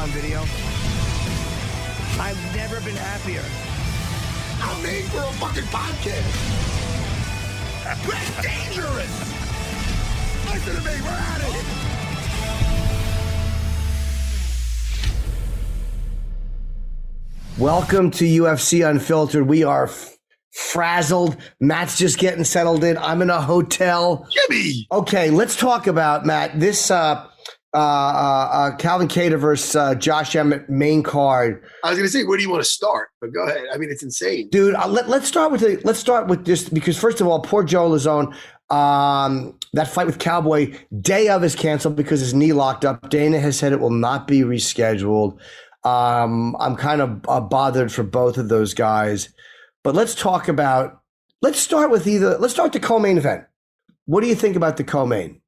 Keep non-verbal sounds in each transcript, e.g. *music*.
On video. I've never been happier. I'm made for a fucking podcast. That's dangerous. Listen to me. We're at it. Welcome to UFC Unfiltered. We are f- frazzled. Matt's just getting settled in. I'm in a hotel. Jimmy. Okay, let's talk about Matt. This uh, uh, uh, uh, Calvin Kattar versus uh, Josh Emmett main card, I was gonna say, where do you want to start? But go ahead. I mean, it's insane. dude. Uh, let, let's start with the. Let's start with this because first of all, poor Joe Lauzon. Um, that fight with Cowboy day of is canceled because his knee locked up. Dana has said it will not be rescheduled. Um, I'm kind of uh, bothered for both of those guys. But let's talk about. Let's start with either. Let's start the co-main event. What do you think about the co-main?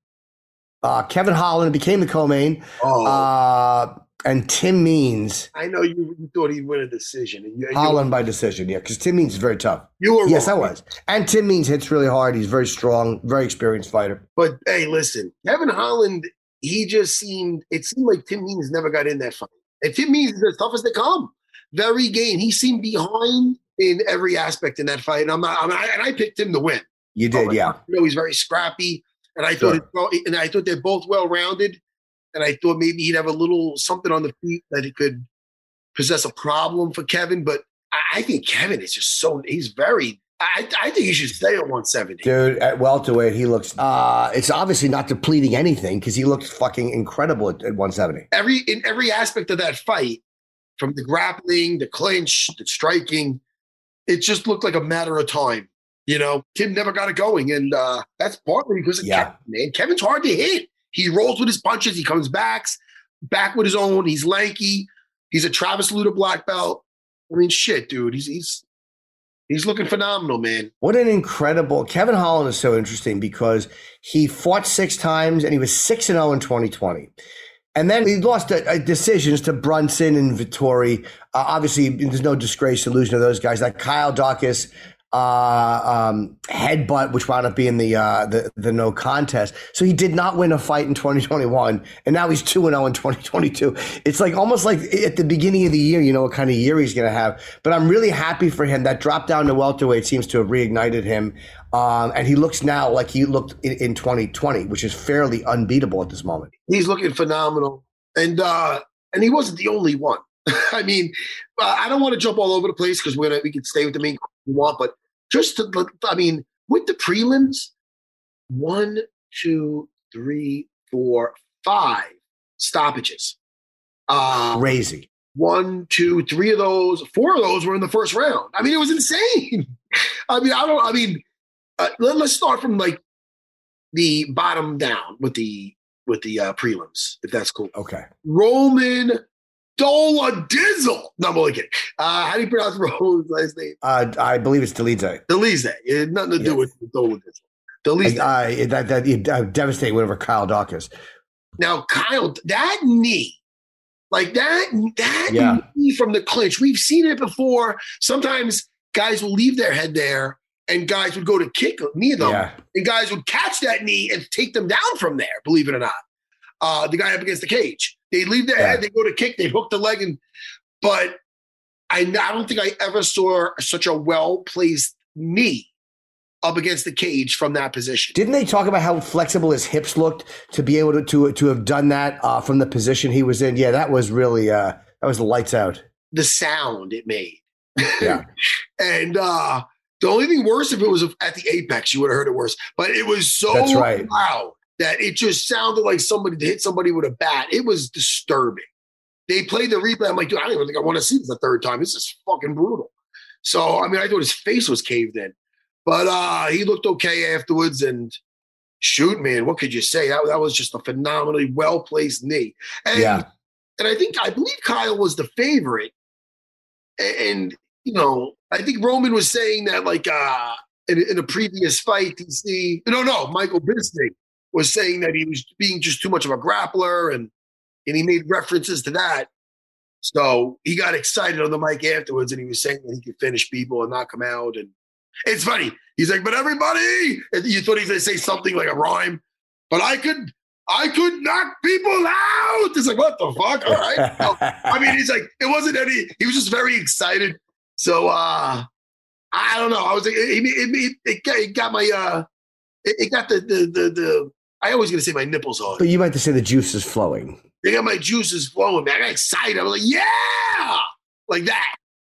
Uh, Kevin Holland became the co-main, Oh, uh, and Tim Means I know you, you thought he'd win a decision, and you, you- Holland by decision. Yeah, because Tim Means is very tough. you were Yes, I was. And Tim Means hits really hard. He's very strong, very experienced fighter. But hey, listen, Kevin Holland, he just seemed. It seemed like Tim Means never got in that fight, and Tim Means is as tough as they come. Very game. He seemed behind in every aspect in that fight, and I'm not. I'm, I, and I picked him to win. You did, Oh, yeah. You know, he's very scrappy, and I thought, it, and I thought they're both well rounded, and I thought maybe he'd have a little something on the feet that he could possess a problem for Kevin. But I, I think Kevin is just so he's very. I, I think he should stay at 170. Dude, at welterweight, he looks. Uh, it's obviously not depleting anything because he looks fucking incredible at, at 170. Every in every aspect of that fight, from the grappling, the clinch, the striking, it just looked like a matter of time. You know, Tim never got it going, and uh, that's partly because of Yeah. Kevin. Man, Kevin's hard to hit. He rolls with his punches. He comes back, back with his own. He's lanky. He's a Travis Lutter black belt. I mean, shit, dude. He's he's he's looking phenomenal, man. What an incredible. Kevin Holland is so interesting because he fought six times and he was 6 and 0 in 2020. And then he lost uh, uh, decisions to Brunson and Vettori. Uh, obviously, there's no disgrace to losing to those guys. That Kyle Daukaus uh, um, headbutt, which wound up being the, uh, the the no contest. So he did not win a fight in 2021, and now he's two and zero in 2022. It's like almost like at the beginning of the year, you know what kind of year he's going to have. But I'm really happy for him. That drop down to welterweight seems to have reignited him, um, and he looks now like he looked in, in 2020, which is fairly unbeatable at this moment. He's looking phenomenal, and uh and he wasn't the only one. *laughs* I mean, uh, I don't want to jump all over the place because we're gonna we can stay with the main we want, but just to, look- I mean, with the prelims, one, two, three, four, five stoppages. Uh, Crazy. one, two, three of those, four of those were in the first round. I mean, it was insane. *laughs* I mean, I don't. I mean, uh, let, us start from like the bottom down with the with the uh, prelims, if that's cool. Okay. Roman Dola Dizzle. No, I'm only kidding. Uh, how do you pronounce Roman's last name? Uh, I believe it's Delize. Delize. It had nothing to do Yeah. with Dola Dizzle. Delize. I, I, that that uh, devastating win over Kyle Daukaus. Now, Kyle, that knee, like that, that Yeah. knee from the clinch, we've seen it before. Sometimes guys will leave their head there, and guys would go to kick knee of them, Yeah. and guys would catch that knee and take them down from there. Believe it or not, uh, the guy up against the cage, they leave their Yeah. head, they go to kick, they hook the leg, and but I, I don't think I ever saw such a well placed knee up against the cage from that position. Didn't they talk about how flexible his hips looked to be able to to, to have done that uh, from the position he was in? Yeah, that was really uh, that was the lights out. the sound it made. Yeah. *laughs* and uh the only thing worse if it was at the apex, you would have heard it worse. But it was so That's right. loud that it just sounded like somebody hit somebody with a bat. It was disturbing. They played the replay. I'm like, dude, I don't even think I want to see this a third time. This is fucking brutal. So I mean, I thought his face was caved in, but uh he looked okay afterwards. And shoot, man, what could you say? That, that was just a phenomenally well placed knee. And Yeah. and I think I believe Kyle was the favorite. And you know, I think Roman was saying that like uh in, in a previous fight, DC. No, no, Michael Bisping was saying that he was being just too much of a grappler, and and he made references to that. So he got excited on the mic afterwards, and he was saying that he could finish people and knock them out. And it's funny. He's like, "But everybody," you thought he was going to say something like a rhyme, but I could, I could knock people out. It's like, what the fuck? All right. No, I mean, he's like, it wasn't any. He was just very excited. So uh I don't know. I was like, it, it, it, it, got, my uh, it, it got the the the the. I always gonna say my nipples hard. but you might have to say the juice is flowing. They got my juices flowing, man. I got excited. I'm like, yeah, like that.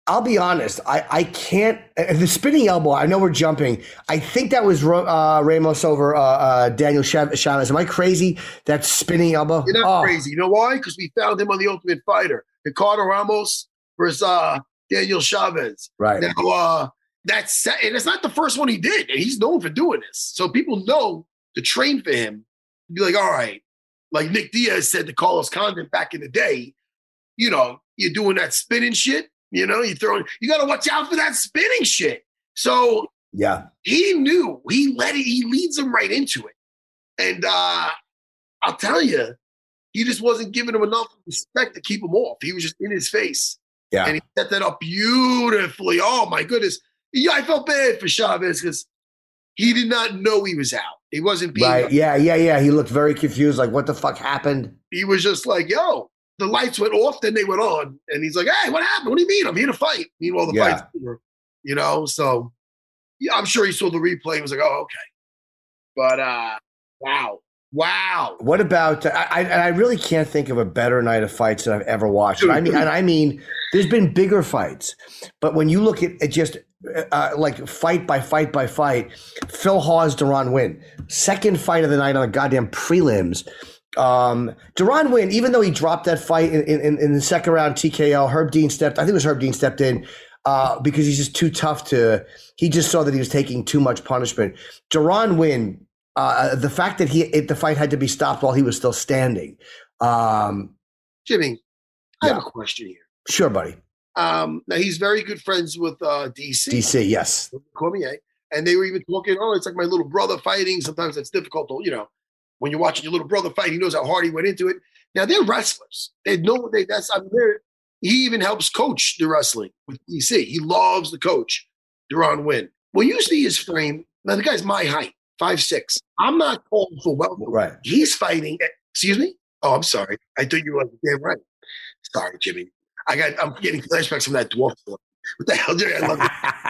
I'll be honest. I, I can't. uh, The spinning elbow. I know we're jumping. I think that was uh, Ramos over uh, uh, Daniel Chav- Chavez. Am I crazy? That spinning elbow. You're not Oh, crazy. You know why? Because we found him on the Ultimate Fighter, Ricardo Ramos versus uh, Daniel Chavez. Right. Now, uh, that's and it's not the first one he did, and he's known for doing this. So people know to train for him. Be like, all right, like Nick Diaz said to Carlos Condit back in the day, you know, you're doing that spinning shit. You know, you throwing, you got to watch out for that spinning shit. So Yeah. he knew he let it, he leads him right into it. And uh I'll tell you, he just wasn't giving him enough respect to keep him off. He was just in his face. Yeah. And he set that up beautifully. Oh my goodness. Yeah, I felt bad for Chavez because he did not know he was out. He wasn't being Right. Yeah. Yeah. Yeah. He looked very confused. Like, what the fuck happened? he was just like, yo, the lights went off, then they went on. And he's like, hey, what happened? What do you mean? I'm here to fight. Meanwhile, the Yeah. fight's over. You know, so yeah, I'm sure he saw the replay and was like, oh, okay. But uh wow. Wow. What about? I, I, and I really can't think of a better night of fights that I've ever watched. I mean, and I mean, there's been bigger fights, but when you look at it, just uh, like fight by fight by fight, Phil Hawes, Deron Winn, second fight of the night on the goddamn prelims. Um, Deron Winn, even though he dropped that fight in, in, in the second round TKO. Herb Dean stepped. I think it was Herb Dean stepped in uh, because he's just too tough to. He just saw that he was taking too much punishment. Deron Winn. Uh, the fact that he it, the fight had to be stopped while he was still standing. Um, Jimmy, I have a question here. sure, buddy. Um, now he's very good friends with uh DC, DC, yes. Cormier, and they were even talking, oh, it's like my little brother fighting. Sometimes it's difficult to, you know, when you're watching your little brother fight, he knows how hard he went into it. Now they're wrestlers. They know they that's I mean they're he even helps coach the wrestling with DC. He loves the coach, Deron Winn. When you see his frame, now the guy's my height, five six. I'm not tall for well. Right. He's fighting. Excuse me. Oh, I'm sorry. I thought you were damn right. Sorry, Jimmy. I got. I'm getting flashbacks from that dwarf. What the hell, Jimmy? I love.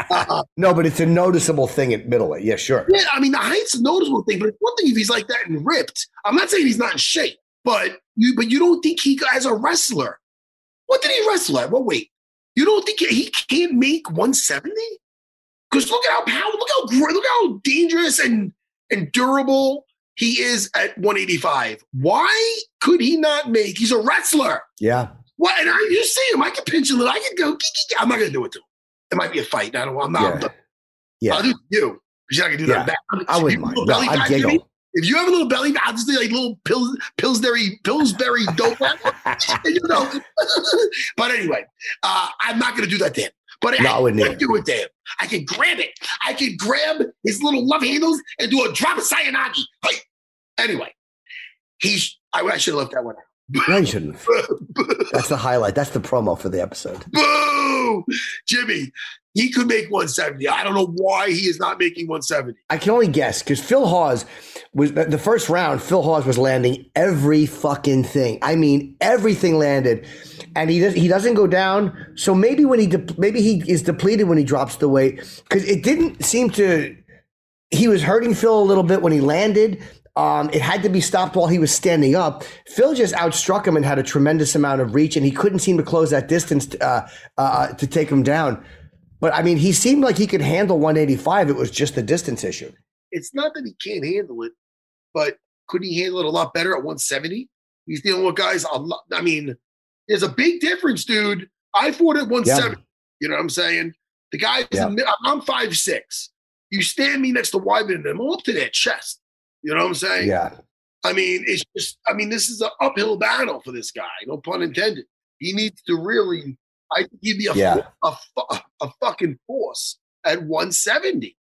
Uh, *laughs* no, but it's a noticeable thing at middleweight. Yeah, sure. yeah, I mean the height's a noticeable thing, but it's one thing if he's like that and ripped. I'm not saying he's not in shape, but you but you don't think he as a wrestler. What did he wrestle at? What weight? You don't think he can't make 170? Because look at how powerful, look how great, look how dangerous and and durable he is at 185. Why could he not make? He's a wrestler. Yeah. What? And I, you see him. I can pinch a little. I can go. geek, geek. I'm not going to do it to him. It might be a fight. I don't. I'm not. Yeah. Yeah. I'll do it to you because you're not going to do Yeah. that back. I wouldn't mind. No, fat, giggle. Jimmy, If you have a little belly, I'll just do like little Pils, Pillsbury, Pillsbury dope. *laughs* you know. *laughs* but anyway, uh, I'm not going to do that to him. But No, I I can do it to him. I can grab it. I can grab his little love handles and do a drop of Sayanagi. Anyway, he's I, I should have left that one out. Shouldn't. That's the highlight. That's the promo for the episode. *laughs* Boo! Jimmy, he could make 170. I don't know why he is not making 170. I can only guess because Phil Hawes was the first round. Phil Hawes was landing every fucking thing. I mean, everything landed, and he does he doesn't go down. So maybe when he de- maybe he is depleted when he drops the weight because it didn't seem to. He was hurting Phil a little bit when he landed. Um, it had to be stopped while he was standing up. Phil just outstruck him and had a tremendous amount of reach, and he couldn't seem to close that distance uh, uh, to take him down. But I mean, he seemed like he could handle 185. It was just the distance issue. It's not that he can't handle it, but could he handle it a lot better at 170? He's dealing with guys a lot. I mean, there's a big difference, dude. I fought at 170. Yeah. You know what I'm saying? The guy is yeah. in, I'm five six. You stand me next to Weidman and I'm up to their chest. You know what I'm saying? Yeah. I mean, it's just, I mean, this is an uphill battle for this guy, no pun intended. He needs to really, I think he'd be a, yeah. a, a, a fucking force at 170.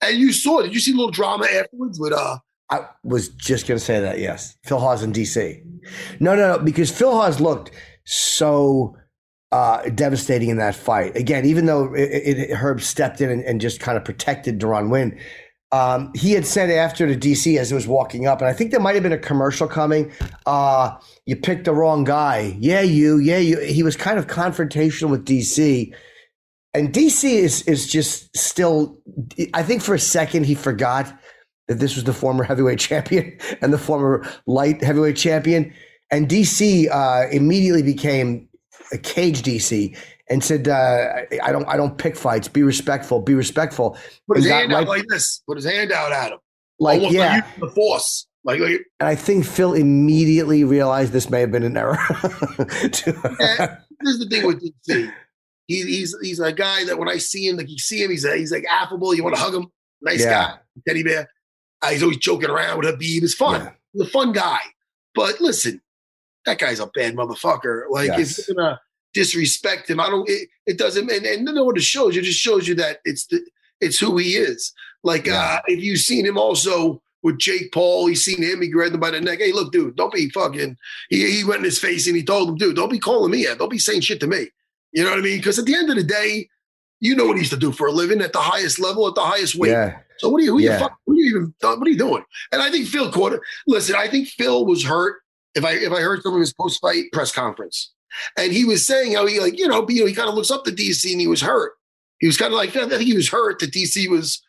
And you saw, did you see a little drama afterwards with, uh, I was just going to say that, yes. Phil Hawes in DC. No, no, no, because Phil Hawes looked so uh, devastating in that fight. Again, even though it, it, Herb stepped in and, and, just kind of protected Deron Winn, um, he had said after the DC as it was walking up, and I think there might have been a commercial coming. Uh, you picked the wrong guy. Yeah, you. Yeah, you. He was kind of confrontational with DC, and DC is is just still. I think for a second he forgot that this was the former heavyweight champion *laughs* and the former light heavyweight champion, and DC uh, immediately became a cage DC and said, uh, "I don't, I don't pick fights. Be respectful. Be respectful." Put his hand out like this. Put his hand out at him. Like Almost yeah, like the force. Like, like, and I think Phil immediately realized this may have been an error. *laughs* yeah, this is the thing with DC. He, he's he's a guy that when I see him, like you see him, he's a, he's like affable. You want to hug him, nice yeah. guy, teddy bear. Uh, he's always joking around with Khabib. It's fun. Yeah. He's a fun guy. But listen, that guy's a bad motherfucker. Like yes. gonna disrespect him. I don't. It, it doesn't. And, and know what it shows you. It just shows you that it's the it's who he is. Like yeah. uh, if you've seen him also with Jake Paul, he's seen him. He grabbed him by the neck. Hey, look, dude, don't be fucking. He he went in his face and he told him, dude, don't be calling me out. Don't be saying shit to me. You know what I mean? Because at the end of the day, you know what he used to do for a living at the highest level, at the highest weight. Yeah. So what are you? Who yeah. you fuck, what are you even? What are you doing? And I think Phil caught it. Listen, I think Phil was hurt. If I if I heard some of his post fight press conference, and he was saying how he like, you know, you know, he kind of looks up to DC and he was hurt. He was kind of like, I think he was hurt that DC was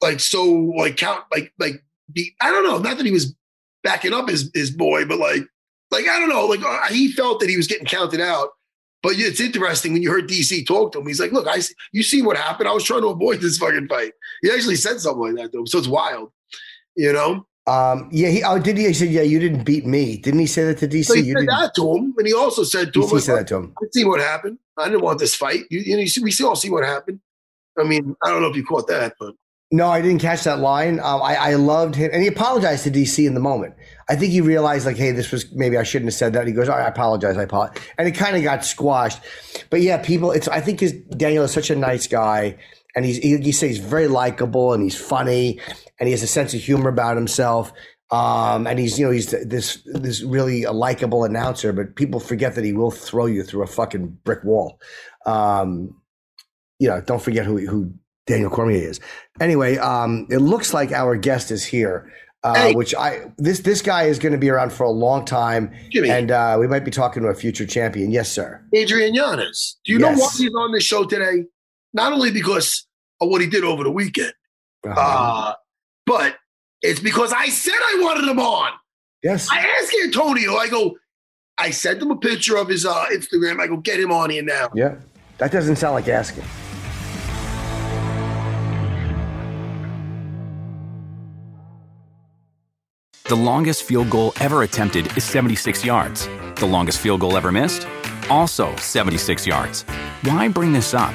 like so like count like like be, I don't know, not that he was backing up his his boy, but like like I don't know, like uh, he felt that he was getting counted out. But it's interesting when you heard DC talk to him. He's like, "Look, I you see what happened. I was trying to avoid this fucking fight." He actually said something like that him, so it's wild, you know. Um, yeah, he oh did he? He said, "Yeah, you didn't beat me." Didn't he say that to DC? So he you said that to him, and he also said to DC him, like, said that to him. I see what happened. I didn't want this fight. You, you know, you see, we all see what happened. I mean, I don't know if you caught that, but no, I didn't catch that line. Um, I, I loved him, and he apologized to DC in the moment. I think he realized, like, hey, this was maybe I shouldn't have said that. He goes, "I apologize, I apologize," and it kind of got squashed. But yeah, people, it's I think his Daniel is such a nice guy, and he's he, he says he's very likable and he's funny, and he has a sense of humor about himself. Um, and he's, you know, he's this this really a likable announcer, but people forget that he will throw you through a fucking brick wall. Um, you know, don't forget who who Daniel Cormier is. Anyway, um, it looks like our guest is here. Uh, hey. which I this this guy is going to be around for a long time, Jimmy. and uh, we might be talking to a future champion. Yes, sir. Adrian Yanez. Do you yes. know why he's on the show today? Not only because of what he did over the weekend, uh-huh. uh, but it's because I said I wanted him on. Yes. I asked Antonio, I go, I sent him a picture of his uh, Instagram. I go, get him on here now. Yeah. That doesn't sound like asking. The longest field goal ever attempted is 76 yards. The longest field goal ever missed? Also 76 yards. Why bring this up?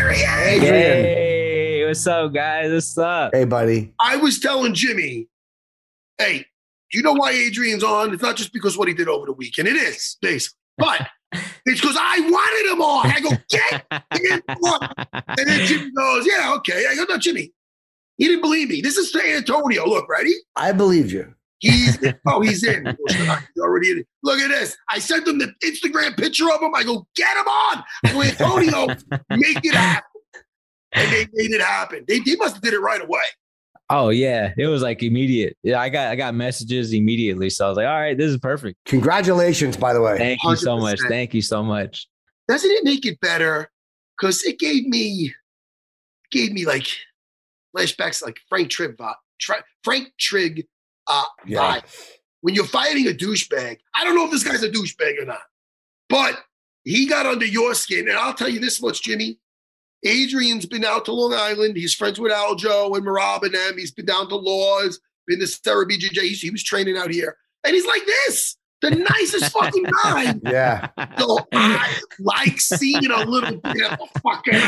Adrian. Hey, what's up, guys? What's up? Hey, buddy. I was telling Jimmy, hey, do you know why Adrian's on? It's not just because what he did over the weekend. It is, basically. But *laughs* it's because I wanted him on. I go, get him on. And then Jimmy goes, yeah, okay. I go, no, Jimmy, he didn't believe me. This is San Antonio. Look, ready? I believed you. He's in. oh, he's in. Oh, he's already in. Look at this. I sent him the Instagram picture of him. I go, get him on. I go, Antonio, make it happen. And they made it happen. They, they must have did it right away. Oh yeah, it was like immediate. Yeah, I got I got messages immediately, so I was like, all right, this is perfect. Congratulations, by the way. Thank you so much. Thank you so much. Doesn't it make it better? Because it gave me gave me like flashbacks like Frank Trigg Frank Trigg uh, Yeah. When you're fighting a douchebag, I don't know if this guy's a douchebag or not, but he got under your skin. And I'll tell you this much, Jimmy. Adrian's been out to Long Island. He's friends with Aljo and Merab and them. He's been down to Laws, been to Serra BJJ. He was training out here. And he's like this, the *laughs* nicest fucking guy. Yeah. So I like seeing a little bit of a fucking.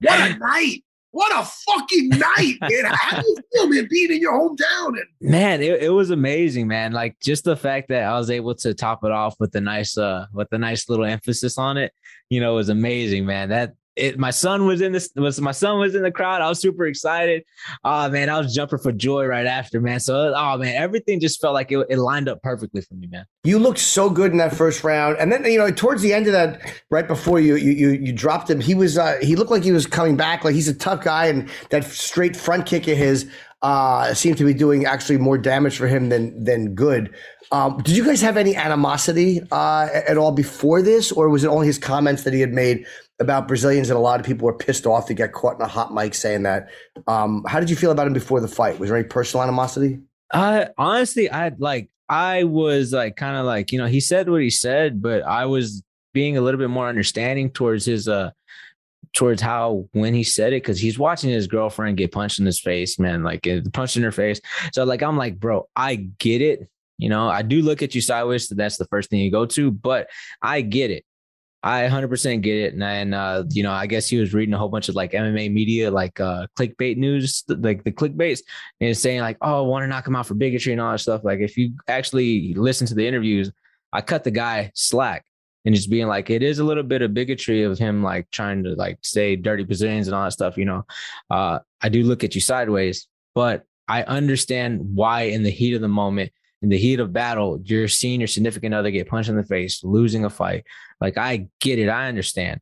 What a night! What a fucking night, man! *laughs* How do you feel, man, being in your hometown? And Man, it, it was amazing, man. Like just the fact that I was able to top it off with a nice uh with a nice little emphasis on it, you know, was amazing, man. That it my son was in this was my son was in the crowd. I was super excited. Oh man, I was jumping for joy right after, man. So oh man, everything just felt like it, it lined up perfectly for me, man. You looked so good in that first round, and then you know towards the end of that, right before you you you, you dropped him, he was uh, he looked like he was coming back. Like he's a tough guy, and that straight front kick of his uh, seemed to be doing actually more damage for him than than good. Um, did you guys have any animosity uh, at all before this, or was it only his comments that he had made about Brazilians and a lot of people were pissed off to get caught in a hot mic saying that? Um, how did you feel about him before the fight? Was there any personal animosity? Uh honestly, I like I was like kind of like, you know, he said what he said, but I was being a little bit more understanding towards his uh towards how when he said it because he's watching his girlfriend get punched in his face, man, like uh, punched in her face. So like I'm like, bro, I get it. You know, I do look at you sideways, so that's the first thing you go to, but I get it. I 100% get it. And, and uh, you know, I guess he was reading a whole bunch of like MMA media, like uh, clickbait news, like the clickbaits, and saying like, oh, want to knock him out for bigotry and all that stuff. Like, if you actually listen to the interviews, I cut the guy slack and just being like, it is a little bit of bigotry of him like trying to like say dirty Brazilians and all that stuff. You know, uh, I do look at you sideways, but I understand why in the heat of the moment, in the heat of battle, you're seeing your significant other get punched in the face, losing a fight. Like I get it, I understand.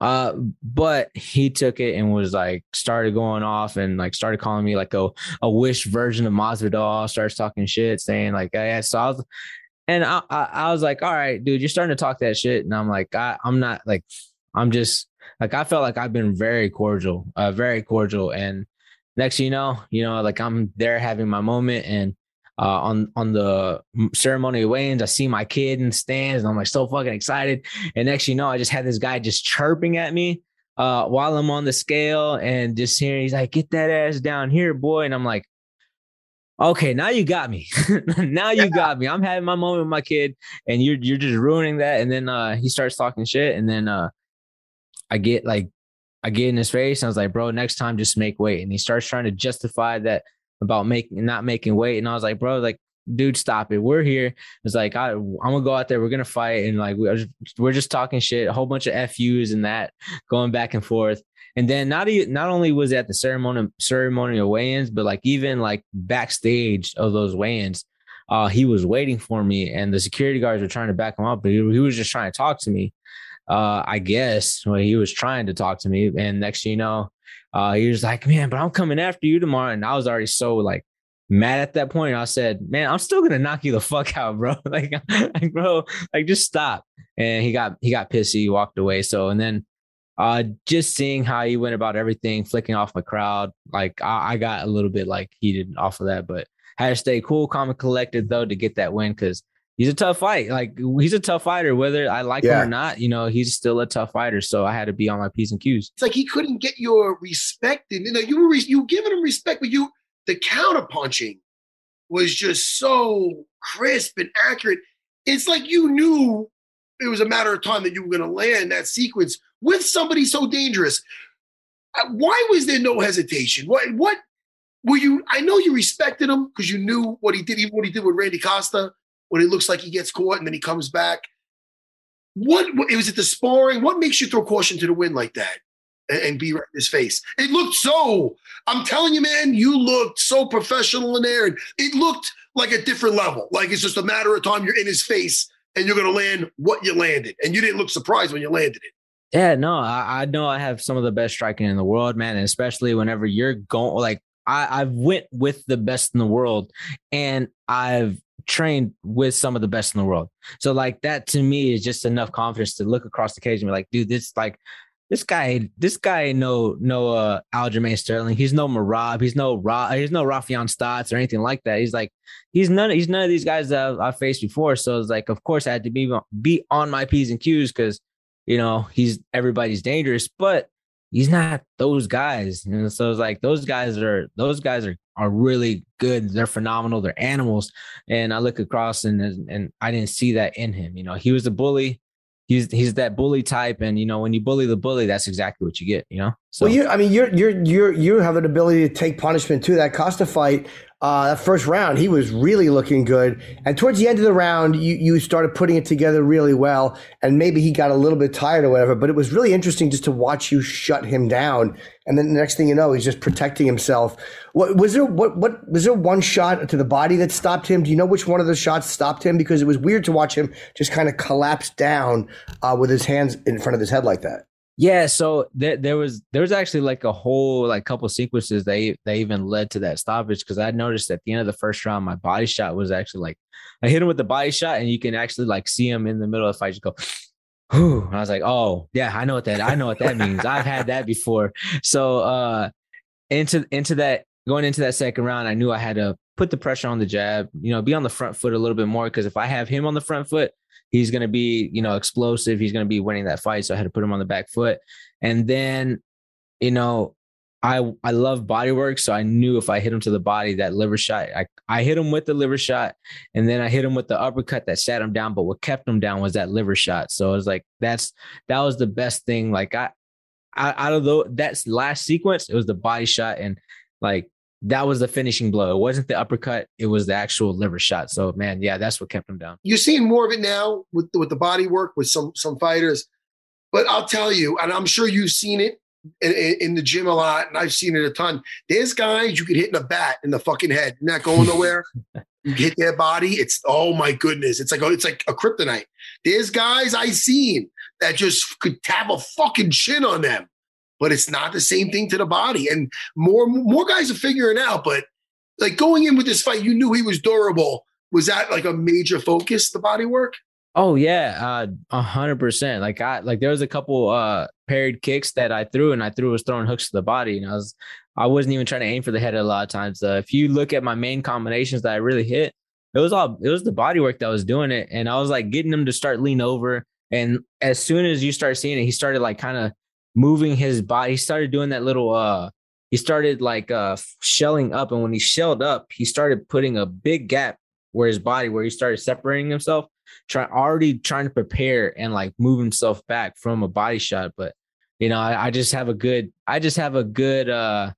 Uh, but he took it and was like started going off and like started calling me like a a wish version of Masvidal. Starts talking shit, saying like, "I so I was, and I, I I was like, all right, dude, you're starting to talk that shit, and I'm like, I I'm not like, I'm just like I felt like I've been very cordial, uh, very cordial, and next you know, you know, like I'm there having my moment and uh, on on the ceremony of weigh-ins, I see my kid in the stands, and I'm like so fucking excited. And next, you know, I just had this guy just chirping at me uh, while I'm on the scale, and just hearing he's like, "Get that ass down here, boy!" And I'm like, "Okay, now you got me. *laughs* now you got me. I'm having my moment with my kid, and you're you're just ruining that." And then uh, he starts talking shit, and then uh, I get like, I get in his face, and I was like, "Bro, next time just make weight." And he starts trying to justify that about making not making weight. And I was like, bro, like, dude, stop it. We're here. It's like I, I'm gonna go out there. We're gonna fight, and like we are just, we're just talking shit, a whole bunch of fu's and that going back and forth. And then not e- not only was at the ceremony ceremonial weigh-ins, but like even like backstage of those weigh-ins, uh, he was waiting for me, and the security guards were trying to back him up, but he, he was just trying to talk to me. Uh, I guess well, he was trying to talk to me, and next you know, uh, he was like, "Man, but I'm coming after you tomorrow," and I was already so like mad at that point. I said, "Man, I'm still gonna knock you the *laughs* fuck out, bro. *laughs* like, like, bro, like, just stop." And he got he got pissy, walked away. So, and then uh, just seeing how he went about everything, flicking off my crowd, like I, I got a little bit like heated off of that, but had to stay cool, calm, and collected though to get that win because he's a tough fight. Like he's a tough fighter, whether I like Yeah. him or not. You know, he's still a tough fighter. So I had to be on my p's and q's. It's like he couldn't get your respect. And you know, you were you were giving him respect, but you the counter punching was just so crisp and accurate. It's like you knew it was a matter of time that you were going to land that sequence with somebody so dangerous. Uh, Why was there no hesitation? What what were you? I know you respected him because you knew what he did, even what he did with Randy Costa when it looks like he gets caught and then he comes back. What, was it? The sparring? What makes you throw caution to the wind like that and, and be right in his face? It looked so. I'm telling you, man, you looked so professional in there, and it looked like a different level. Like it's just a matter of time. You're in his face, and you're going to land what you landed, and you didn't look surprised when you landed it. Yeah, no, I, I know I have some of the best striking in the world, man. And especially whenever you're going, like I, I've went with the best in the world, and I've trained with some of the best in the world. So like that to me is just enough confidence to look across the cage and be like, dude, this like this guy, this guy no no uh Aljamain Sterling. He's no Merab. He's no Ra. He's no Rafian Stotts or anything like that. He's like he's none. He's none of these guys that I've, I've faced before. So it's like, of course, I had to be be on my p's and q's because you know he's everybody's dangerous, but he's not those guys. And so it's like those guys are those guys are are really good. They're phenomenal. They're animals. And I look across and and I didn't see that in him. You know, he was a bully. He's he's that bully type, and you know when you bully the bully, that's exactly what you get. You know. So well, you, I mean, you're you're you're you have an ability to take punishment too. That Costa fight, uh, that first round, he was really looking good, and towards the end of the round, you you started putting it together really well, and maybe he got a little bit tired or whatever. But it was really interesting just to watch you shut him down, and then the next thing you know, he's just protecting himself. What was there? What what was there? One shot to the body that stopped him? Do you know which one of the shots stopped him? Because it was weird to watch him just kind of collapse down uh, with his hands in front of his head like that. Yeah, so there, was there was actually like a whole like couple sequences they they even led to that stoppage because I noticed at the end of the first round my body shot was actually like I hit him with the body shot and you can actually like see him in the middle of the fight just go. *sighs* Whew. And I was like, oh yeah, I know what that I know what that means. I've had that before. So uh into into that going into that second round, I knew I had to put the pressure on the jab, you know, be on the front foot a little bit more because if I have him on the front foot, he's going to be, you know, explosive. He's going to be winning that fight. So I had to put him on the back foot. And then, you know, I I love body work, so I knew if I hit him to the body, that liver shot, I, I hit him with the liver shot, and then I hit him with the uppercut that sat him down. But what kept him down was that liver shot. So it was like that's that was the best thing. Like I, I out of the that last sequence, it was the body shot, and like that was the finishing blow. It wasn't the uppercut; it was the actual liver shot. So man, yeah, that's what kept him down. You're seeing more of it now with with the body work with some some fighters, but I'll tell you, and I'm sure you've seen it in, in, in the gym a lot, and I've seen it a ton. There's guys you could hit in a bat in the fucking head, not going nowhere. *laughs* you hit their body, it's oh my goodness, it's like it's like a kryptonite. There's guys I seen that just could tap a fucking chin on them, but it's not the same thing to the body. And more more guys are figuring out, but like going in with this fight, you knew he was durable. Was that like a major focus, the body work? Oh yeah, uh, a hundred percent. Like I like there was a couple uh parried kicks that I threw, and I threw was throwing hooks to the body, and I was I wasn't even trying to aim for the head a lot of times. Uh, if you look at my main combinations that I really hit, it was all it was the body work that was doing it, and I was like getting him to start lean over, and as soon as you start seeing it, he started like kind of moving his body. He started doing that little uh he started like uh shelling up, and when he shelled up, he started putting a big gap where his body where he started separating himself try already trying to prepare and like move himself back from a body shot. But you know, I, I just have a good, I just have a good uh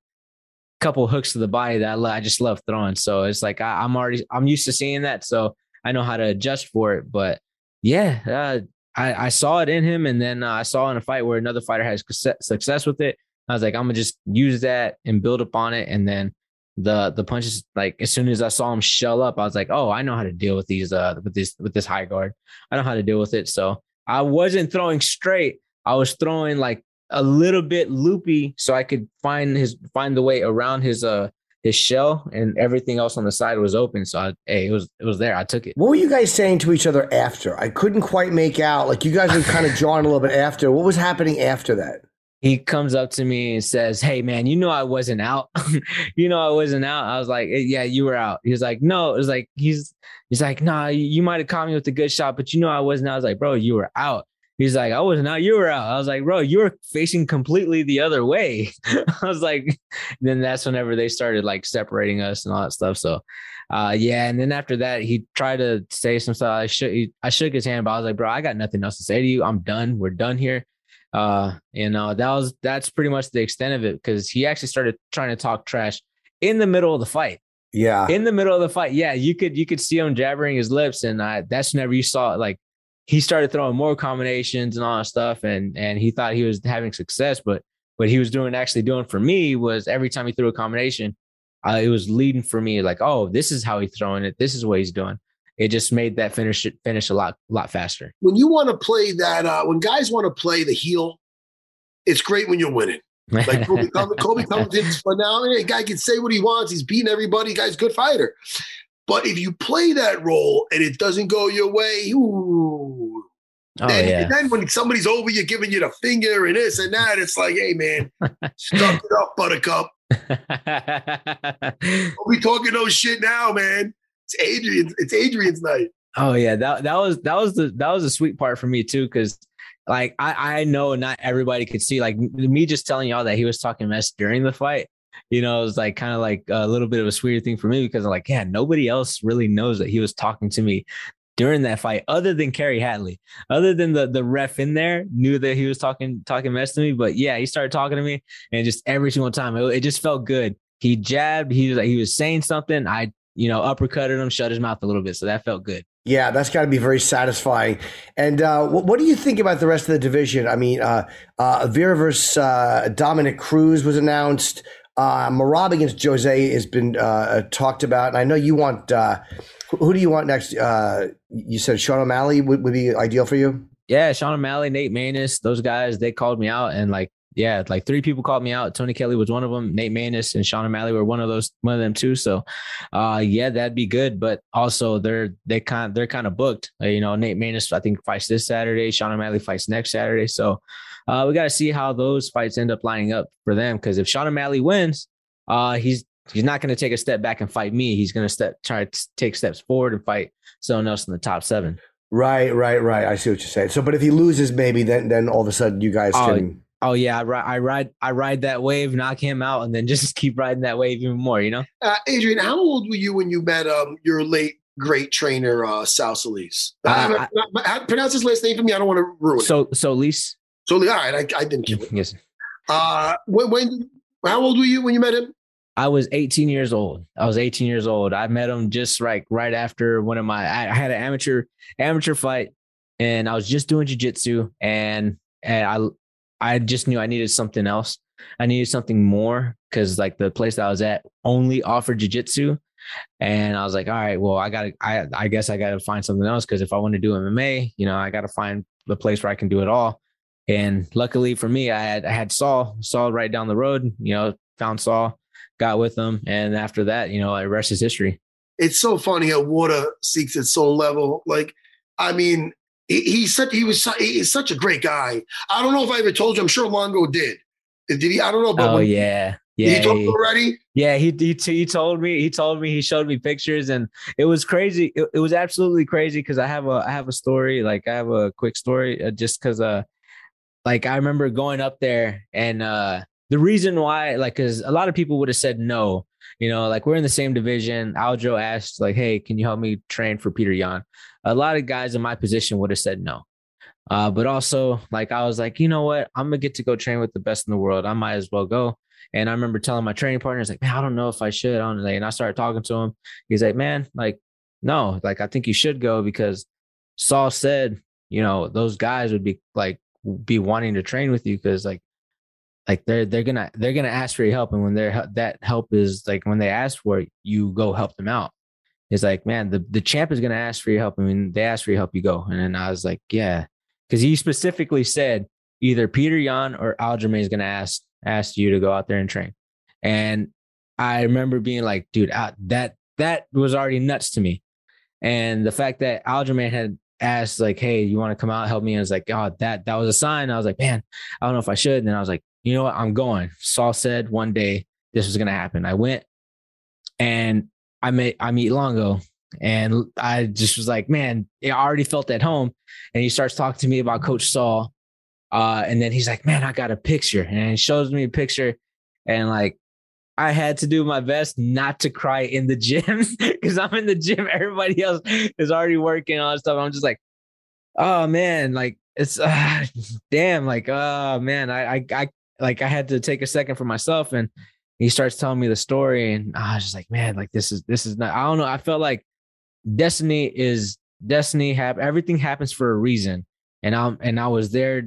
couple hooks to the body that I, lo- I just love throwing. So it's like I, I'm already I'm used to seeing that, so I know how to adjust for it. But yeah, uh, I I saw it in him, and then uh, I saw in a fight where another fighter has success- with it. I was like, I'm gonna just use that and build up on it, and then the the punches like as soon as I saw him shell up, I was like, oh, I know how to deal with these uh with this with this high guard. I know how to deal with it. So I wasn't throwing straight. I was throwing like a little bit loopy so I could find his find the way around his uh his shell and everything else on the side was open. So I, hey, it was it was there. I took it. What were you guys saying to each other after? I couldn't quite make out. Like you guys were kind of *laughs* jawing a little bit after. What was happening after that? He comes up to me and says, "Hey man, you know I wasn't out. *laughs* you know I wasn't out." I was like, eh, "Yeah, you were out." He was like, "No." It was like he's he's like, "Nah, you might have caught me with a good shot, but you know I wasn't." out. I was like, "Bro, you were out." He's like, I wasn't out, you were out. I was like, bro, you were facing completely the other way. *laughs* I was like, then that's whenever they started like separating us and all that stuff. So, uh, yeah. And then after that, he tried to say some stuff. I shook, I shook his hand, but I was like, bro, I got nothing else to say to you. I'm done. We're done here. Uh, and uh, that was that's pretty much the extent of it because he actually started trying to talk trash in the middle of the fight. Yeah, in the middle of the fight. Yeah, you could you could see him jabbering his lips, and uh, that's whenever you saw like he started throwing more combinations and all that stuff, and and he thought he was having success, but what he was doing actually doing for me was every time he threw a combination, uh, it was leading for me like, oh, this is how he's throwing it. This is what he's doing. It just made that finish finish a lot lot faster. When you want to play that, uh, when guys want to play the heel, it's great when you're winning. Like Kobe, in for now. Hey, guy can say what he wants. He's beating everybody. Guy's good fighter. But if you play that role and it doesn't go your way, ooh, oh, then, yeah. then when somebody's over you, giving you the finger and this and that, it's like, hey man, stuff it up, Buttercup. *laughs* we talking those shit now, man. It's Adrian. It's Adrian's night. Oh yeah, that that was that was the that was the sweet part for me too, because like I I know not everybody could see like me just telling y'all that he was talking mess during the fight you know, it was like kind of like a little bit of a sweeter thing for me because I'm like, yeah, nobody else really knows that he was talking to me during that fight, other than Kerry Hatley, other than the the ref in there knew that he was talking talking mess to me. But yeah, he started talking to me, and just every single time, it, it just felt good. He jabbed, he was like he was saying something. I you know uppercutted him, shut his mouth a little bit, so that felt good. Yeah, that's got to be very satisfying. And uh, what, what, do you think about the rest of the division? I mean, uh, uh, Vera versus uh, Dominick Cruz was announced. Uh, Merab against Jose has been uh, talked about, and I know you want. Uh, who do you want next? Uh, you said Sean O'Malley would, would be ideal for you. Yeah, Sean O'Malley, Nate Maness, those guys they called me out, and like yeah, like three people called me out. Tony Kelly was one of them. Nate Maness and Sean O'Malley were one of those, one of them too. So, uh, yeah, that'd be good. But also, they're they kind they're kind of booked. Uh, you know, Nate Maness I think fights this Saturday. Sean O'Malley fights next Saturday. So, uh, we got to see how those fights end up lining up for them. Because if Sean O'Malley wins, uh, he's he's not going to take a step back and fight me. He's going to step try to take steps forward and fight someone else in the top seven. Right, right, right. I see what you're saying. So, but if he loses, maybe then then all of a sudden you guys oh, can. Oh yeah, I ride, I ride, I ride that wave, knock him out, and then *laughs* just keep riding that wave even more. You know, uh, Adrian, how old were you when you met um your late great trainer uh, Saul Soliz? Uh, I, pronounce his last name for me. I don't want to ruin so, it. So Soliz. So all right, I, I didn't kill. Yes. Uh, when, when how old were you when you met him? I was 18 years old. I was 18 years old. I met him just like right after one of my I had an amateur amateur fight and I was just doing jiu-jitsu and and I I just knew I needed something else. I needed something more cuz like the place that I was at only offered jiu-jitsu and I was like, all right, well, I got to I I guess I got to find something else cuz if I want to do MMA, you know, I got to find the place where I can do it all. And luckily for me, I had I had Saul, Saul right down the road, you know, found Saul got with them. And after that, you know, the rest is history. It's so funny how water seeks its own level. Like, I mean, he, he's such he was he's such a great guy. I don't know if I ever told you. I'm sure Longo did. Did he? I don't know. But oh yeah, yeah. He told he, already. Yeah, he, he he told me. He told me. He showed me pictures, and it was crazy. It, it was absolutely crazy because I have a I have a story. Like I have a quick story, uh, just because uh, like I remember going up there and uh the reason why, like, because a lot of people would have said no. You know, like we're in the same division. Aljo asked, like, "Hey, can you help me train for Peter Yan?" A lot of guys in my position would have said no. Uh, but also, like, I was like, you know what? I'm gonna get to go train with the best in the world. I might as well go. And I remember telling my training partners, like, man, I don't know if I should. I don't. And I started talking to him. He's like, man, like, no, like, I think you should go because Saul said, you know, those guys would be like, be wanting to train with you because like like they're they're gonna they're gonna ask for your help and when they're that help is like when they ask for it you go help them out. It's like man the, the champ is gonna ask for your help I mean they ask for your help you go. And then I was like yeah. Because he specifically said either Peter Yan or Aljamain is gonna ask ask you to go out there and train. And I remember being like, dude, uh, that that was already nuts to me. And the fact that Aljamain had asked, like, hey, you want to come out help me? I was like, oh, that that was a sign. I was like, man, I don't know if I should. And then I was like, you know what? I'm going. Saul said one day this was gonna happen. I went and I met I meet Longo. And I just was like, man, I already felt at home. And he starts talking to me about Coach Saul. Uh, and then he's like, man, I got a picture. And he shows me a picture. And like, I had to do my best not to cry in the gym *laughs* because I'm in the gym. Everybody else is already working on stuff. I'm just like, oh man, like it's uh, *sighs* damn, like oh man, I, I I like I had to take a second for myself. And he starts telling me the story, and I was just like, man, like this is this is not. I don't know. I felt like destiny is destiny. Have everything happens for a reason, and I'm and I was there.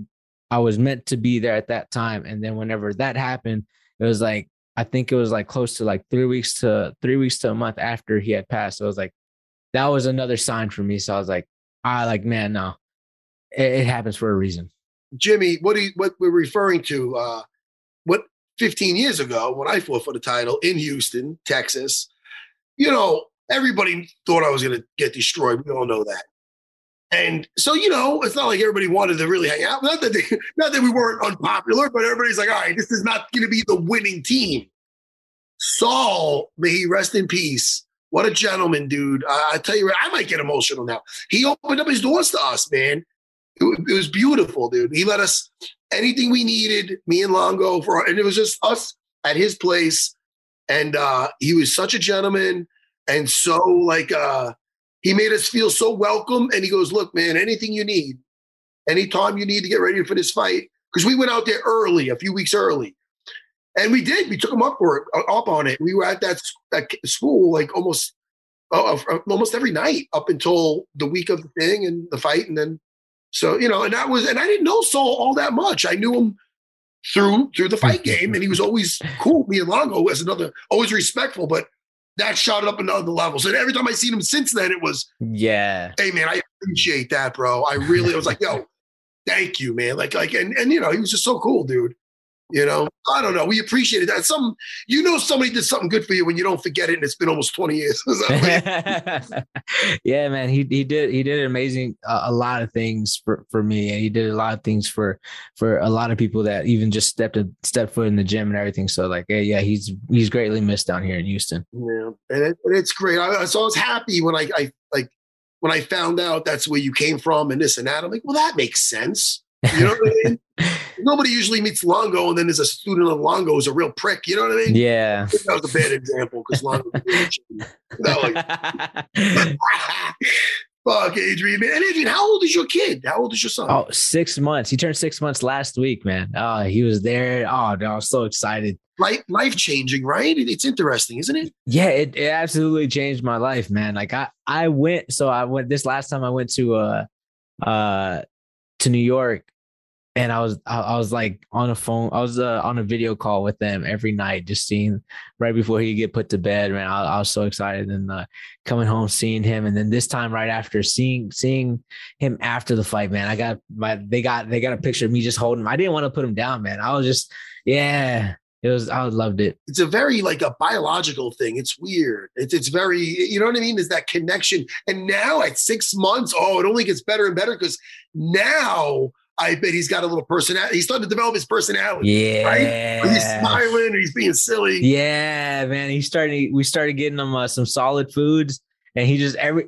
I was meant to be there at that time. And then whenever that happened, it was like I think it was like close to like three weeks to three weeks to a month after he had passed. So it was like that was another sign for me. So I was like, I like, man, no, it, it happens for a reason. Jimmy, what do you, what we're referring to? Uh, what 15 years ago when I fought for the title in Houston, Texas, you know, everybody thought I was going to get destroyed. We all know that. And so, you know, it's not like everybody wanted to really hang out. Not that they, *laughs* not that we weren't unpopular, but everybody's like, all right, this is not going to be the winning team. Saul, may he rest in peace. What a gentleman, dude. I, I tell you, I might get emotional now. He opened up his doors to us, man. It, it, was beautiful, dude. He let us anything we needed, me and Longo, for, and it was just us at his place. And uh, he was such a gentleman and so like uh, he made us feel so welcome. And he goes, look, man, anything you need, anytime you need to get ready for this fight, because we went out there early, a few weeks early. And we did. We took him up for it, uh, up on it. We were at that, that school like almost uh, uh, almost every night up until the week of the thing and the fight, and then so you know, and that was, and I didn't know Saul all that much. I knew him through through the fight *laughs* game, and he was always cool. Me and Longo was another, always respectful, but that shot it up another levels. And every time I seen him since then, it was, yeah. Hey man, I appreciate that, bro. I really I was like, yo, *laughs* thank you, man. Like, like, and and you know, he was just so cool, dude. You know, I don't know. We appreciated that. Some, you know, somebody did something good for you when you don't forget it, and it's been almost twenty years. *laughs* *laughs* yeah, man. He he did he did amazing uh, a lot of things for for me, and he did a lot of things for for a lot of people that even just stepped a step foot in the gym and everything. So like, yeah, yeah, he's he's greatly missed down here in Houston. Yeah, and, it, and it's great. I, so I was happy when I I like when I found out that's where you came from and this and that. I'm like, well, that makes sense. You know what I mean? *laughs* Nobody usually meets Longo, and then there's a student of Longo who's a real prick. You know what I mean? Yeah. That was a bad example because Longo. like, *laughs* Fuck, Adrian, man. And Adrian, how old is your kid? How old is your son? Oh, six months. He turned six months last week, man. Oh, he was there. Oh, no, I was so excited. Life, life changing, right? It's interesting, isn't it? Yeah, it, it absolutely changed my life, man. Like I, I went. So I went this last time. I went to uh, uh, to New York and I was I, was like on a phone I was uh, on a video call with them every night just seeing right before he get put to bed man I, I was so excited and uh, coming home seeing him and then this time right after seeing seeing him after the fight man I got my they got they got a picture of me just holding him I didn't want to put him down man I was just yeah it was I loved it. It's a very like a biological thing. It's weird. It's it's very you know what I mean. Is that connection. And now at six months, oh, it only gets better and better because now I bet he's got a little personality. He's starting to develop his personality. Yeah, right? he's smiling, or he's being silly. Yeah, man. He started. We started getting him uh, some solid foods, and he just every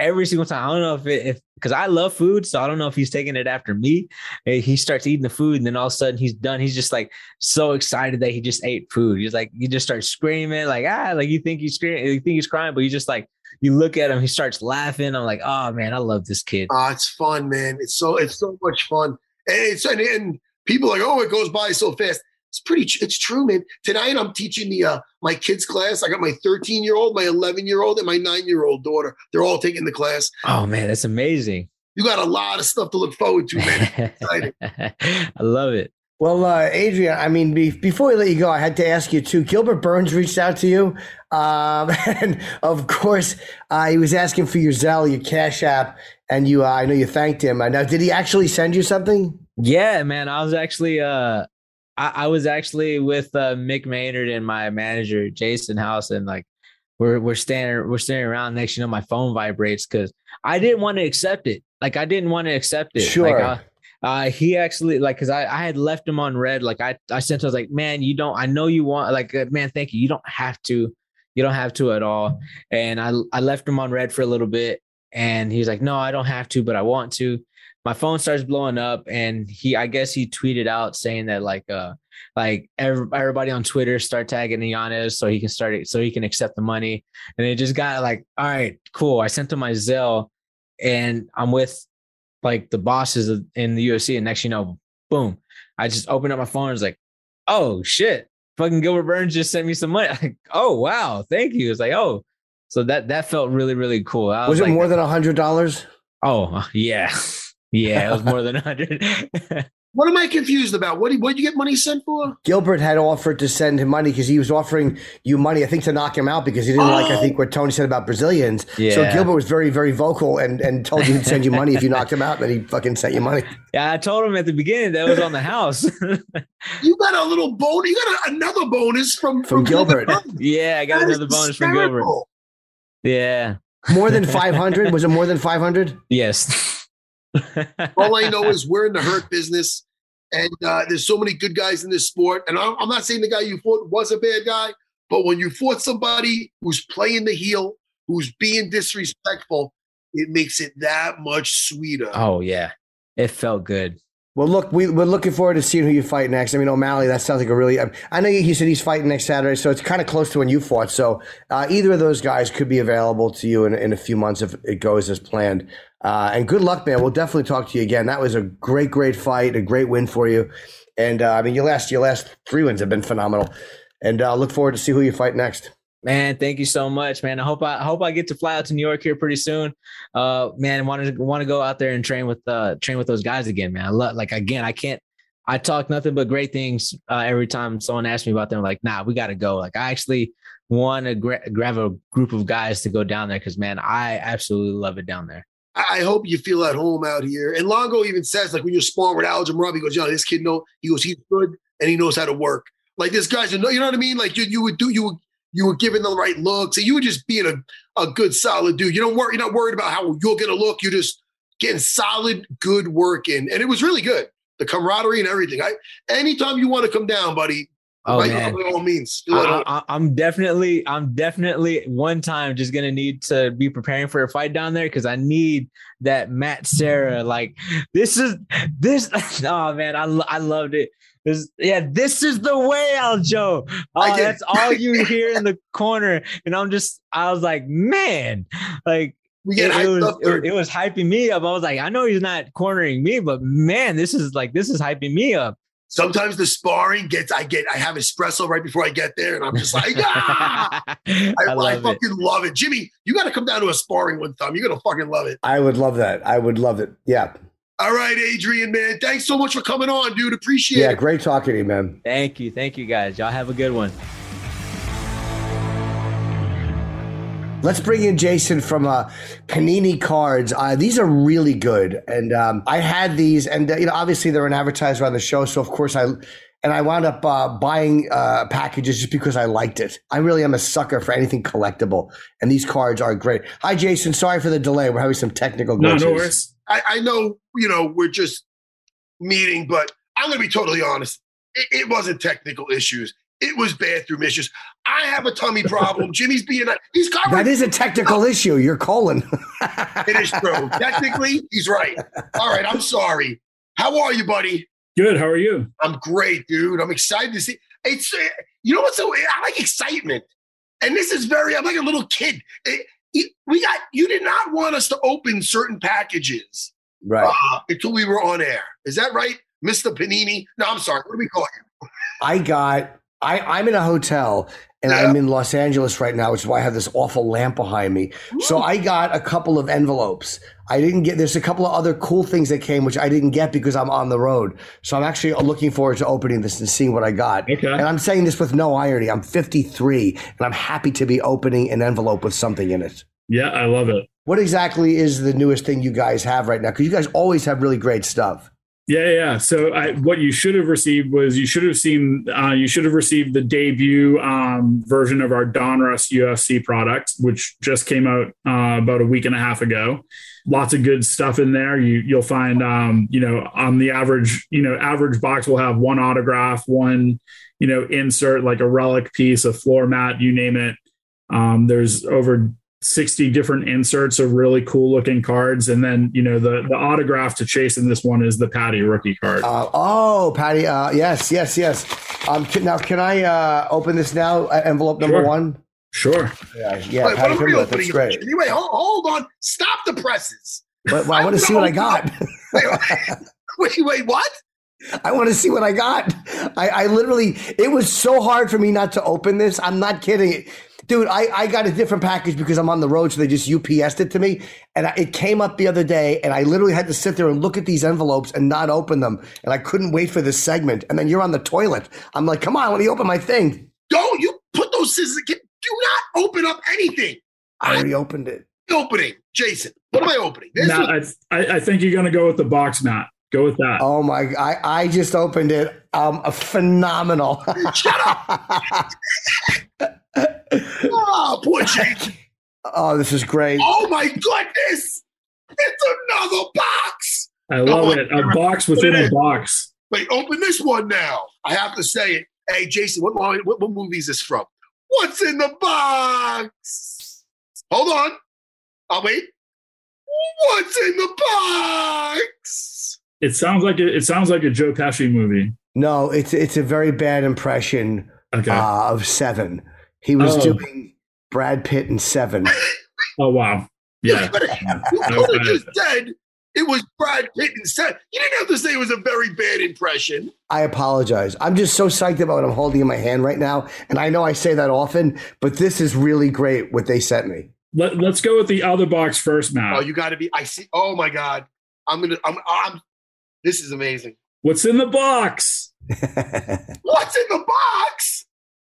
every single time. I don't know if it, if because I love food, so I don't know if he's taking it after me. He starts eating the food, and then all of a sudden he's done. He's just like so excited that he just ate food. He's like he just starts screaming, like ah, like you think he's screaming, you think he's crying, but he's just like you look at him, he starts laughing. I'm like, oh man, I love this kid. Oh, it's fun, man. It's so it's so much fun. And it's and, and people like, oh, it goes by so fast. It's pretty. It's true, man. Tonight I'm teaching the uh, my kids class. I got my 13 year old, my 11 year old, and my nine year old daughter. They're all taking the class. Oh man, that's amazing. You got a lot of stuff to look forward to, man. *laughs* I love it. Well, uh, Adrian, I mean, be, before we let you go, I had to ask you too. Gilbert Burns reached out to you, um, *laughs* and of course, uh, he was asking for your Zelle, your Cash App, and you. Uh, I know you thanked him. Now, did he actually send you something? Yeah, man. I was actually. Uh, I, I was actually with uh, Mick Maynard and my manager Jason House, and like we're we're standing we're standing around. Next, you know, my phone vibrates because I didn't want to accept it. Like I didn't want to accept it. Sure. Like, uh, he actually like because I, I had left him on read. Like I I sent I was like, man, you don't. I know you want like uh, man, thank you. You don't have to. You don't have to at all. And I I left him on read for a little bit, and he's like, no, I don't have to, but I want to. My phone starts blowing up, and he I guess he tweeted out saying that like uh like every, everybody on Twitter start tagging Yanez so he can start it so he can accept the money. And it just got like, all right, cool. I sent him my Zelle, and I'm with like the bosses in the UFC, and next you know, boom, I just opened up my phone. and was like, oh shit, fucking Gilbert Burns just sent me some money. *laughs* Like, oh wow, thank you. It's like, oh, so that that felt really really cool. I Was, was, it like, more than a hundred dollars? Oh *laughs* yeah, yeah, it was more than a hundred. *laughs* What am I confused about? What did what did you get money sent for? Gilbert had offered to send him money because he was offering you money, I think, to knock him out because he didn't like, I oh. think, what Tony said about Brazilians. So Gilbert was very, very vocal and, and told you he'd send you money if you knocked him out. Then he fucking sent you money. *laughs* yeah, I told him at the beginning that was on the house. *laughs* You got a little bonus. You got a, another bonus from From Gilbert. yeah, I got That is another bonus from Gilbert. Yeah. More than *laughs* 500? Was it more than 500? Yes. All I know is we're in the hurt business, and uh, there's so many good guys in this sport. And I'm, I'm not saying the guy you fought was a bad guy, but when you fought somebody who's playing the heel, who's being disrespectful, it makes it that much sweeter. oh yeah, it felt good. Well, look, we, we're looking forward to seeing who you fight next. I mean, O'Malley, that sounds like a really. I, I know he said he's fighting next Saturday, so it's kind of close to when you fought. So uh, either of those guys could be available to you in, in a few months if it goes as planned. Uh, and good luck, man. We'll definitely talk to you again. That was a great, great fight, a great win for you. And uh, I mean, your last your last three wins have been phenomenal. And uh, look forward to see who you fight next. Man, thank you so much, man. I hope I, I hope I get to fly out to New York here pretty soon. Uh, man, want to want to go out there and train with uh train with those guys again, man. I love like again, I can't. I talk nothing but great things uh, every time someone asks me about them. Like, nah, we got to go. Like, I actually want to gra- grab a group of guys to go down there because, man, I absolutely love it down there. I hope you feel at home out here. And Longo even says, like when you're sparring with Algin Rob, he goes, "Yo, this kid know." He goes, "He's good and he knows how to work." Like this guy's, you know, you know what I mean? Like you, you would do, you would, you were giving the right looks, and you were just being a, a good, solid dude. You don't worry, you're not worried about how you're gonna look. You're just getting solid, good work in, and it was really good. The camaraderie and everything. I, anytime you want to come down, buddy, Oh by, man, all means. feel at home. I, I'm definitely, I'm definitely one time just gonna need to be preparing for a fight down there because I need that Matt Serra. Like this is this. *laughs* Oh man, I I loved it. This, yeah, this is the way, Aljo. Oh, that's all you hear in the *laughs* corner, and I'm just, I was like, man, like we it, get it was it, it was hyping me up. I was like, I know he's not cornering me, but man, this is like this is hyping me up. Sometimes the sparring gets, I get, I have espresso right before I get there, and I'm just like, ah! *laughs* I, I, I, love it. fucking love it. Jimmy, you got to come down to a sparring one time. You're going to fucking love it. I would love that. I would love it. Yeah. All right, Adrian, man. Thanks so much for coming on, dude. Appreciate Yeah. it. Yeah, great talking to you, man. Thank you, thank you, guys. Y'all have a good one. Let's bring in Jason from uh, Panini Cards. Uh, these are really good, and um, I had these, and uh, you know, obviously they're an advertiser on the show, so of course I and I wound up uh, buying uh, packages just because I liked it. I really am a sucker for anything collectible, and these cards are great. Hi, Jason. Sorry for the delay. We're having some technical No, no worries. I, I know, you know, we're just meeting, but I'm going to be totally honest. It, it wasn't technical issues. It was bathroom issues. I have a tummy problem. *laughs* Jimmy's being, he's That covering. is a technical *laughs* issue. You're colon. It is true. Technically, he's right. All right, I'm sorry. How are you, buddy? Good. How are you? I'm great, dude. I'm excited to see. It's uh, you know what's so I like excitement, and this is very. I'm like a little kid. It- it- we got you did not want us to open certain packages right. uh, until we were on air. Is that right, Mister Panini? No, I'm sorry. What do we call you? I got. I, I'm in a hotel and Yeah. I'm in Los Angeles right now, which is why I have this awful lamp behind me. So I got a couple of envelopes. I didn't get. There's a couple of other cool things that came, which I didn't get because I'm on the road. So I'm actually looking forward to opening this and seeing what I got. Okay. And I'm saying this with no irony. I'm 53 and I'm happy to be opening an envelope with something in it. Yeah, I love it. What exactly is the newest thing you guys have right now? Because you guys always have really great stuff. Yeah, yeah. So I, what you should have received was you should have seen uh, you should have received the debut um, version of our Donruss UFC product, which just came out uh, about a week and a half ago. Lots of good stuff in there. You you'll find um, you know on the average you know average box will have one autograph, one you know insert like a relic piece, a floor mat, you name it. Um, there's over 60 different inserts of really cool looking cards. And then, you know, the, the autograph to chase in this one is the Paddy rookie card. Uh, oh, Paddy. Uh, yes, yes, yes. Um, can, now, can I uh, open this now? Uh, envelope number Sure. one? Sure. Yeah, yeah Wait, what Paddy are we Pimblett. opening? That's great. Anyway, hold, hold on. Stop the presses. But, well, I want to see what I got. Wait, *laughs* wait, wait, what? I want to see what I got. I, I literally, it was so hard for me not to open this. I'm not kidding. Dude, I, I got a different package because I'm on the road, so they just UPS'd it to me. And I, it came up the other day, and I literally had to sit there and look at these envelopes and not open them. And I couldn't wait for this segment. And then you're on the toilet. I'm like, come on, let me open my thing. Don't you put those scissors. Do not open up anything. I already opened it. Opening, Jason. What am I opening? This Matt, was- I, I, I think you're going to go with the box, Matt. Go with that. Oh my, I, I just opened it. Um, a phenomenal. Shut up. *laughs* Oh, poor *laughs* Jake. oh, this is great. Oh my goodness. It's another box. I love Oh, it. A box within a box. Wait, open this one now. I have to say it. Hey, Jason, what, what, what movie is this from? What's in the box? Hold on. I'll wait. What's in the box? It sounds like a, it sounds like a Joe Pesci movie. No, it's it's a very bad impression Okay. uh, of Seven. He was Oh. doing Brad Pitt in Seven. *laughs* oh wow. Yeah. You could have just said it was Brad Pitt and Seven. you didn't have to say it was a very bad impression. I apologize. I'm just so psyched about what I'm holding in my hand right now, and I know I say that often, but this is really great what they sent me. Let, let's go with the other box first, Matt. Oh, you got to be. I see. Oh my God. I'm gonna. I'm. I'm. This is amazing. What's in the box? *laughs* What's in the box?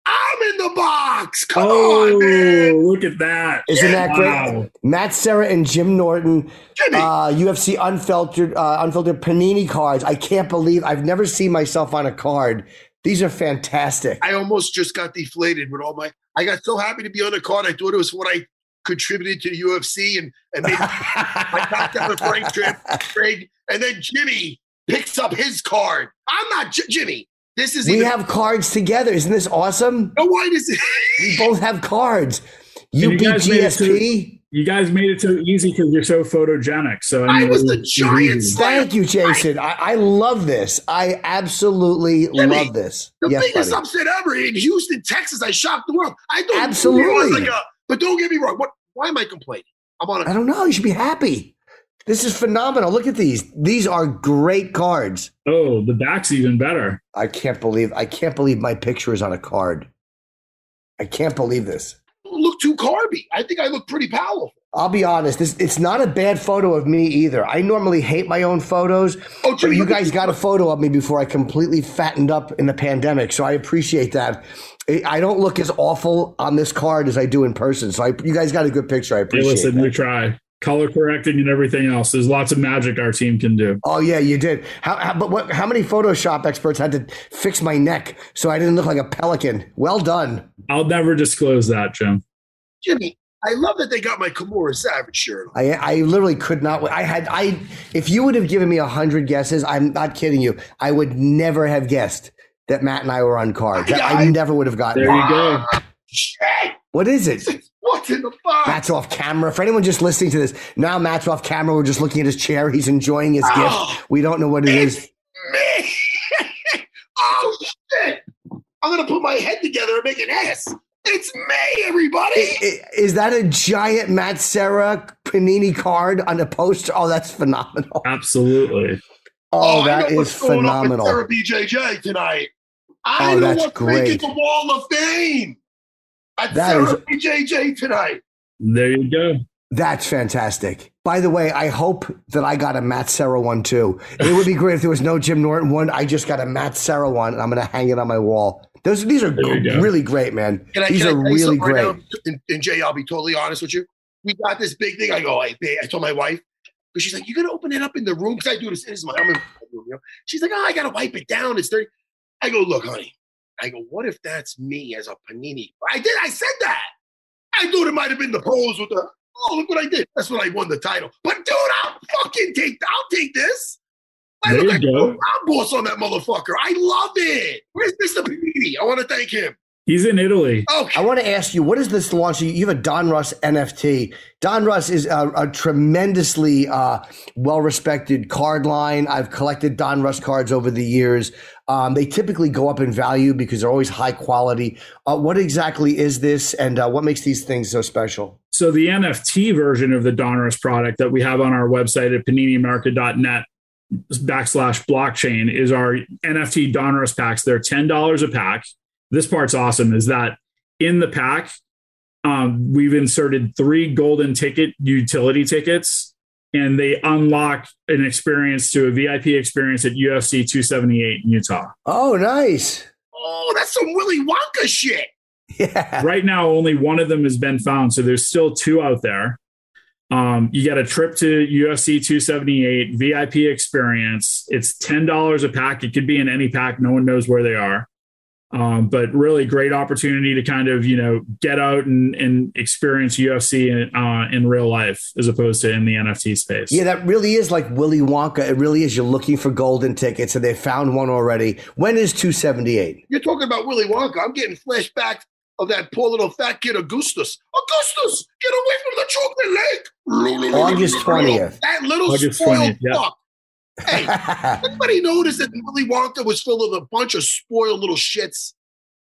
I'm in the box. Come oh, on, man. look at that. Isn't that Wow. great? Matt Serra and Jim Norton, Jimmy. uh, UFC unfiltered, uh, unfiltered Panini cards. I can't believe I've never seen myself on a card. These are fantastic. I almost just got deflated with all my. I got so happy to be on the card. I thought it was what I contributed to the UFC and and made my top down the Frank trip, Craig, and then Jimmy picks up his card. I'm not J- Jimmy. This is we even. have cards together. Isn't this awesome? no, why does it? *laughs* We both have cards. You you beat guys made it to- GSP. You guys made it so easy because you're so photogenic. So I mean, was the giant Thank you, Jason. I, I love this. I absolutely Jimmy, love this. The yes, biggest buddy. upset ever in Houston, Texas. I shocked the world. I thought Absolutely. It like a, but don't get me wrong. What? Why am I complaining? I'm on I a. don't know. You should be happy. This is phenomenal. Look at these. These are great cards. Oh, the back's even better. I can't believe I can't believe my picture is on a card. I can't believe this. look too carby. I think I look pretty powerful. I'll be honest. This it's not a bad photo of me either. I normally hate my own photos, Oh, but Jimmy, you guys got a photo of me before I completely fattened up in the pandemic, so I appreciate that. I- I don't look as awful on this card as I do in person, so I, you guys got a good picture. I appreciate. Hey, appreciate listen, we that. try color correcting and everything else. There's lots of magic our team can do. Oh yeah, you did. How, how but what? How many Photoshop experts had to fix my neck so I didn't look like a pelican? Well done. I'll never disclose that, Jim. Jimmy, I love that they got my Kimura Savage shirt. I I literally could not. I had I. If you would have given me a hundred guesses, I'm not kidding you. I would never have guessed that Matt and I were on cards. That- I I- never would have gotten. There you go. Shit! What is it? *laughs* What's in the box? Matt's off camera. For anyone just listening to this, now Matt's off camera. We're just looking at his chair. He's enjoying his Oh. gift. We don't know what it is. me. *laughs* oh shit! I'm gonna put my head together and make an ass. It's me, everybody. I- I- Is that a giant Matt Serra Panini card on a poster? Oh, that's phenomenal. Absolutely. Oh, oh I that know what's going on with phenomenal. Serra BJJ tonight. I Oh, know that's what's making great. the Wall of Fame. At That Serra is- BJJ tonight. There you go. That's fantastic. By the way, I hope that I got a Matt Serra one too. It would be great if there was no Jim Norton one. I just got a Matt Serra one, and I'm going to hang it on my wall. Those these are There go. really great, man. Can I, these can are tell really something right great. And, and Jay, I'll be totally honest with you. We got this big thing. I go, hey, babe, I told my wife, Because she's like, you gotta open it up in the room. Because I do this, this is my, I'm in my room, you know. She's like, oh, I gotta wipe it down. It's dirty. I go, look, honey. I go, what if that's me as a panini? I did. I said that. I thought it might have been the pose with the. Oh, look what I did. That's when I won the title. But dude, I'll fucking take. I'll take this. I There look you like go. Rob boss on that motherfucker. I love it. Where's Mr. Panini? I want to thank him. He's in Italy. Okay. I want to ask you, what is this launch? You you have a Donruss NFT. Donruss is a, a tremendously uh, well respected card line. I've collected Donruss cards over the years. Um, they typically go up in value because they're always high quality. Uh, what exactly is this, and uh, what makes these things so special? So the NFT version of the Donruss product that we have on our website at paniniamerica.net backslash blockchain is our NFT Don Donruss packs. They're ten dollars a pack. This part's awesome. Is that in the pack? Um, we've inserted three golden ticket utility tickets, and they unlock an experience to a VIP experience at UFC 278 in Utah. Oh, nice. Oh, that's some Willy Wonka shit. Yeah. right now only one of them has been found so there's still two out there um, you get a trip to ufc 278 vip experience it's $10 a pack it could be in any pack no one knows where they are um, but really great opportunity to kind of you know get out and, and experience ufc in, uh, in real life as opposed to in the nft space Yeah, that really is like Willy Wonka. It really is. You're looking for golden tickets, and they found one already. When is 278? You're talking about Willy Wonka. I'm getting flashbacks of that poor little fat kid, Augustus. Augustus, get away from the chocolate lake. August 20th. That little August spoiled 20th, yeah. fuck. Hey, anybody noticed that Willy Wonka was filled with a bunch of spoiled little shits?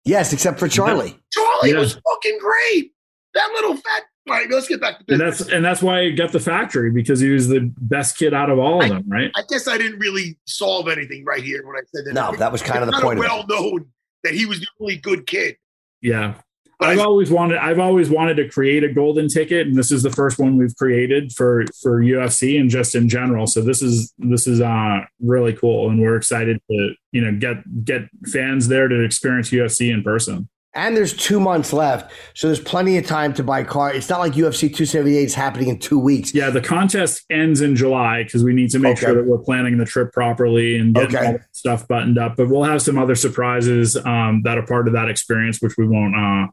yes, except for Charlie. Charlie Yeah. was fucking great. That little fat. All right, let's get back to and that's and that's why he got the factory because he was the best kid out of all of them right I guess I didn't really solve anything right here when I said that. No, that was kind of the It's point of it. well known that he was the only good kid. yeah But I've I- always wanted I've always wanted to create a golden ticket and this is the first one we've created for for UFC and just in general. So this is this is uh really cool and we're excited to, you know, get get fans there to experience UFC in person. And there's two months left, so there's plenty of time to buy car. It's not like UFC 278 is happening in two weeks. Yeah, the contest ends in July because we need to make Okay. sure that we're planning the trip properly and getting Okay. all that stuff buttoned up. But we'll have some other surprises um, that are part of that experience, which we won't uh,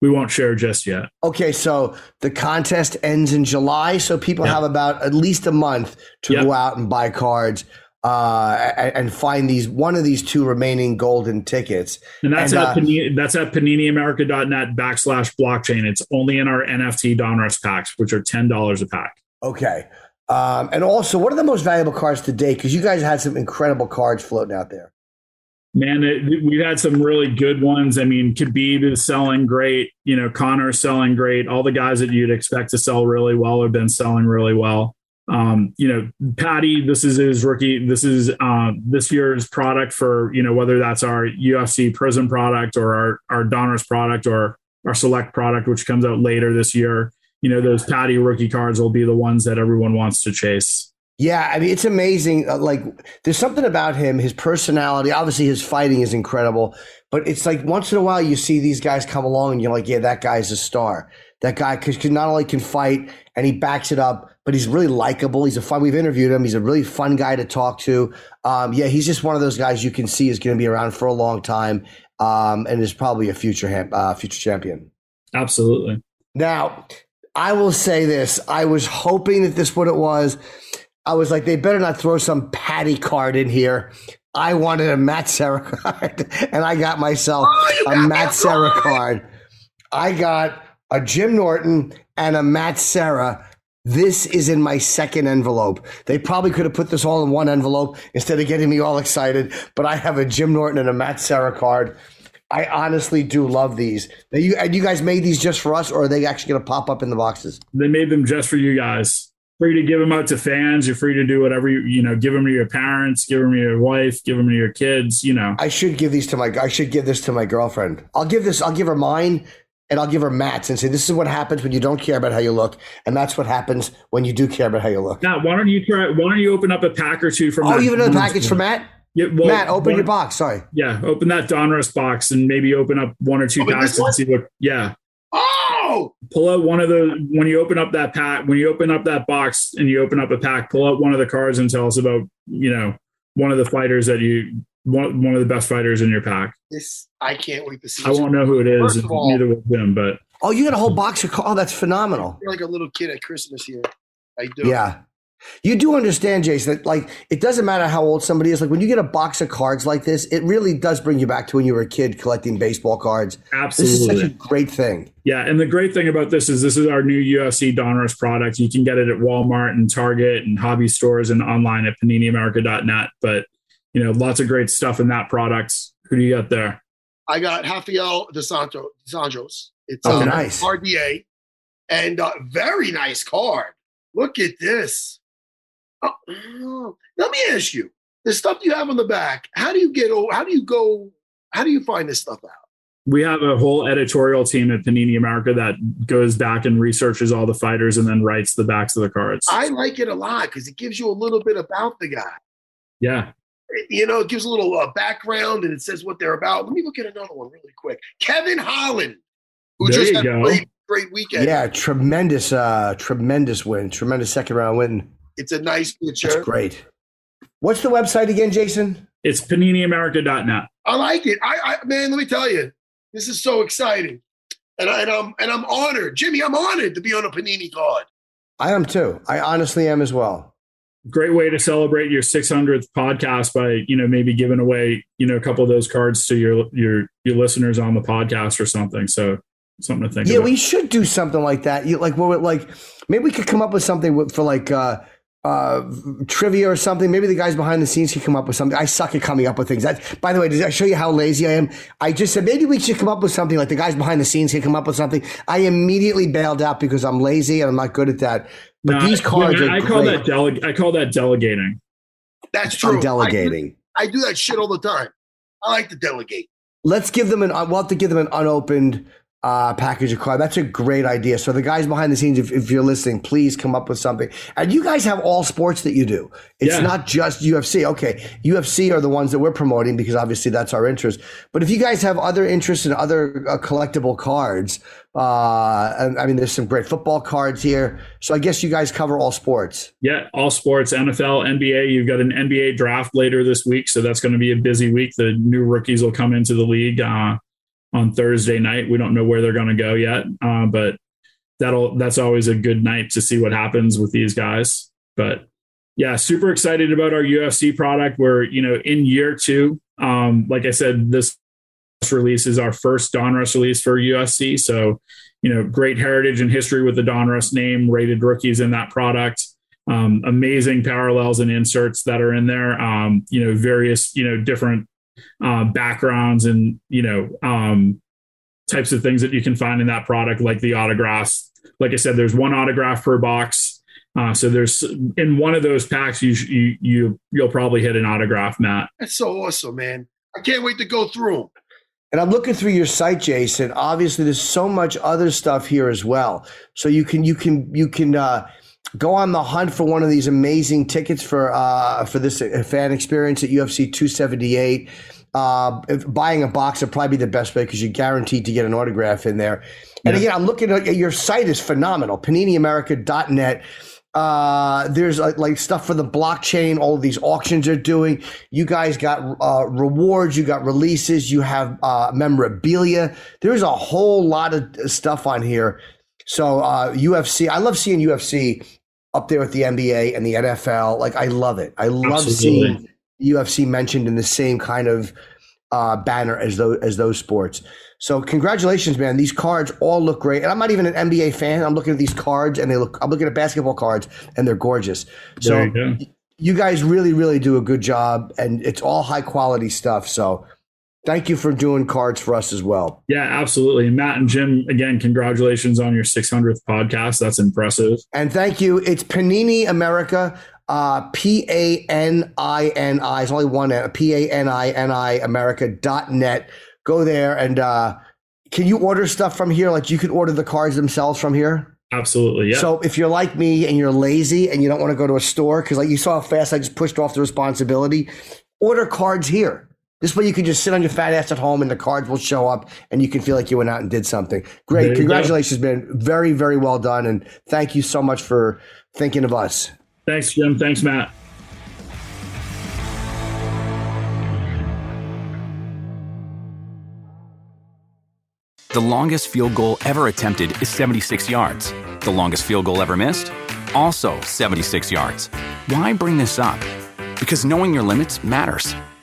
we won't share just yet. Okay, so the contest ends in July, so people Yeah. have about at least a month to Yeah. go out and buy cards uh, and, find these one of these two remaining golden tickets. And that's And, at uh, Panini, that's at paniniamerica.net backslash blockchain. It's only in our NFT Donruss packs, which are ten dollars a pack. Okay. Um, and also, what are the most valuable cards to date? Because you guys had some incredible cards floating out there. Man, it, we've had some really good ones. I mean, Khabib is selling great. You know, Conor's selling great. All the guys that you'd expect to sell really well have been selling really well. Um, you know, Paddy, this is his rookie. This is uh, this year's product for you know whether that's our UFC Prism product or our our Donruss product or our Select product, which comes out later this year. You know, those Paddy rookie cards will be the ones that everyone wants to chase. Yeah, I mean, it's amazing. Uh, like, there's something about him, his personality. Obviously, his fighting is incredible, but it's like once in a while you see these guys come along and you're like, yeah, that guy's a star. That guy because not only can fight and he backs it up, but he's really likable. He's a fun. We've interviewed him. He's a really fun guy to talk to. Um, yeah, he's just one of those guys you can see is going to be around for a long time, um, and is probably a future ham- uh, future champion. Absolutely. Now, I will say this. I was hoping that this what it was. I was like, they better not throw some Paddy card in here. I wanted a Matt Serra card, *laughs* and I got myself Oh, a got Matt that Serra card? card. I got a Jim Norton and a Matt Serra. This is in my second envelope. They probably could have put this all in one envelope instead of getting me all excited. But I have a Jim Norton and a Matt Serra card. I honestly do love these. Now you and you guys made these just for us, or are they actually going to pop up in the boxes? They made them just for you guys. Free to give them out to fans. You're free to do whatever you you know. Give them to your parents. Give them to your wife. Give them to your kids. You know. I should give these to my. I should give this to my girlfriend. I'll give this. I'll give her mine, and I'll give her Matt's, and say this is what happens when you don't care about how you look, and that's what happens when you do care about how you look. Now, why don't you try? Why don't you open up a pack or two from? Oh, that you have another package for? Matt. Yeah, well, Matt, open one- your box. Sorry. Yeah, open that Donruss box and maybe open up one or two Open packs and see what. Yeah, Oh, go. Pull out one of the when you open up that pack when you open up that box and you open up a pack. Pull out one of the cards and tell us about you know one of the fighters that you one one of the best fighters in your pack. This I can't wait to see. I won't know who it is. First of all- neither will Jim, but Oh, you got a whole box of cards. Oh, that's phenomenal. You're like a little kid at Christmas here. I do. Yeah. You do understand, Jason, that like it doesn't matter how old somebody is. Like when you get a box of cards like this, it really does bring you back to when you were a kid collecting baseball cards. This is such absolutely. a great thing. Yeah, and the great thing about this is this is our new UFC Donruss product. You can get it at Walmart and Target and hobby stores and online at paniniamerica.net. But you know, lots of great stuff in that product. Who do you got there? I got Rafael dos Anjo, DeSantos. It's Oh, uh, nice. RDA, and uh, very nice card. Look at this. Oh, let me ask you: the stuff you have on the back. How do you get? o- How do you go? How do you find this stuff out? We have a whole editorial team at Panini America that goes back and researches all the fighters and then writes the backs of the cards. I like it a lot because it gives you a little bit about the guy. yeah, You know, it gives a little uh, background and it says what they're about. Let me look at another one really quick. Kevin Holland, who There just had go. a great, great weekend. Yeah, tremendous, uh, tremendous win, tremendous second round win. It's a nice That's picture. great. What's the website again, Jason? it's paniniamerica.net. I like it. I, I man, let me tell you, this is so exciting, and, I, and I'm and I'm honored, Jimmy. I'm honored to be on a Panini card. I am too. I honestly am as well. Great way to celebrate your 600th podcast by you know maybe giving away you know a couple of those cards to your your your listeners on the podcast or something. So something to think Yeah, about. we should do something like that. You, like, what, like maybe we could come up with something for like uh, uh, trivia or something. Maybe the guys behind the scenes could come up with something. I suck at coming up with things. That, by the way, did I show you how lazy I am? I just said maybe we should come up with something. Like the guys behind the scenes can come up with something. I immediately bailed out because I'm lazy and I'm not good at that. But No, these I- cards I, are I call great. that deleg- I call that delegating. That's true. I'm delegating. I do, I do that shit all the time. I like to delegate. Let's give them an. I want to give them an unopened uh, package of cards. That's a great idea. So the guys behind the scenes, if, if you're listening, please come up with something. And you guys have all sports that you do. It's Yeah. not just UFC. Okay, UFC are the ones that we're promoting because obviously that's our interest. But if you guys have other interests in other uh, collectible cards, uh, I mean, there's some great football cards here. So I guess you guys cover all sports. Yeah, all sports, NFL, NBA. You've got an NBA draft later this week, so that's going to be a busy week. The new rookies will come into the league uh, on Thursday night. We don't know where they're going to go yet, uh, but that'll that's always a good night to see what happens with these guys. But yeah, super excited about our UFC product. We're you know in year two. Um, like I said, this release is our first Donruss release for UFC. So, you know, great heritage and history with the Donruss name, rated rookies in that product. Um, amazing parallels and inserts that are in there. Um, you know, various, you know, different uh, backgrounds and, you know, um, types of things that you can find in that product, like the autographs. Like I said, there's one autograph per box. Uh, so there's in one of those packs, you, you, you, you'll probably hit an autograph, Matt. That's so awesome, man. I can't wait to go through them. And I'm looking through your site, Jason. Obviously, there's so much other stuff here as well. So you can you can you can uh, go on the hunt for one of these amazing tickets for uh, for this uh, fan experience at UFC 278. Uh, if buying a box would probably be the best way because you're guaranteed to get an autograph in there. And Yeah. again, I'm looking at your site is phenomenal. PaniniAmerica.net. Uh, there's like, like stuff for the blockchain. All of these auctions are doing. You guys got uh, rewards. You got releases. You have uh, memorabilia. There's a whole lot of stuff on here. So uh, UFC, I love seeing UFC up there with the NBA and the NFL. Like I love it. I love Absolutely. seeing UFC mentioned in the same kind of uh, banner as those as those sports. So congratulations, man! These cards all look great, and I'm not even an NBA fan. I'm looking at these cards, and they look. I'm looking at basketball cards, and they're gorgeous. So you you guys really, really do a good job, and it's all high quality stuff. So thank you for doing cards for us as well. Yeah, absolutely. Matt and Jim, again, congratulations on your 600th podcast. That's impressive. And thank you. It's Panini America. Uh, P A N I N I. It's only one P A N I N I America dot net. Go there and uh, can you order stuff from here? Like you could order the cards themselves from here. Absolutely. Yeah. So if you're like me and you're lazy and you don't want to go to a store because like you saw how fast I just pushed off the responsibility, order cards here. This way you can just sit on your fat ass at home and the cards will show up and you can feel like you went out and did something. Great. you Congratulations, man. Very, very well done. And thank you so much for thinking of us. Thanks, Jim. Thanks, Matt. The longest field goal ever attempted is 76 yards. The longest field goal ever missed? Also 76 yards. Why bring this up? Because knowing your limits matters,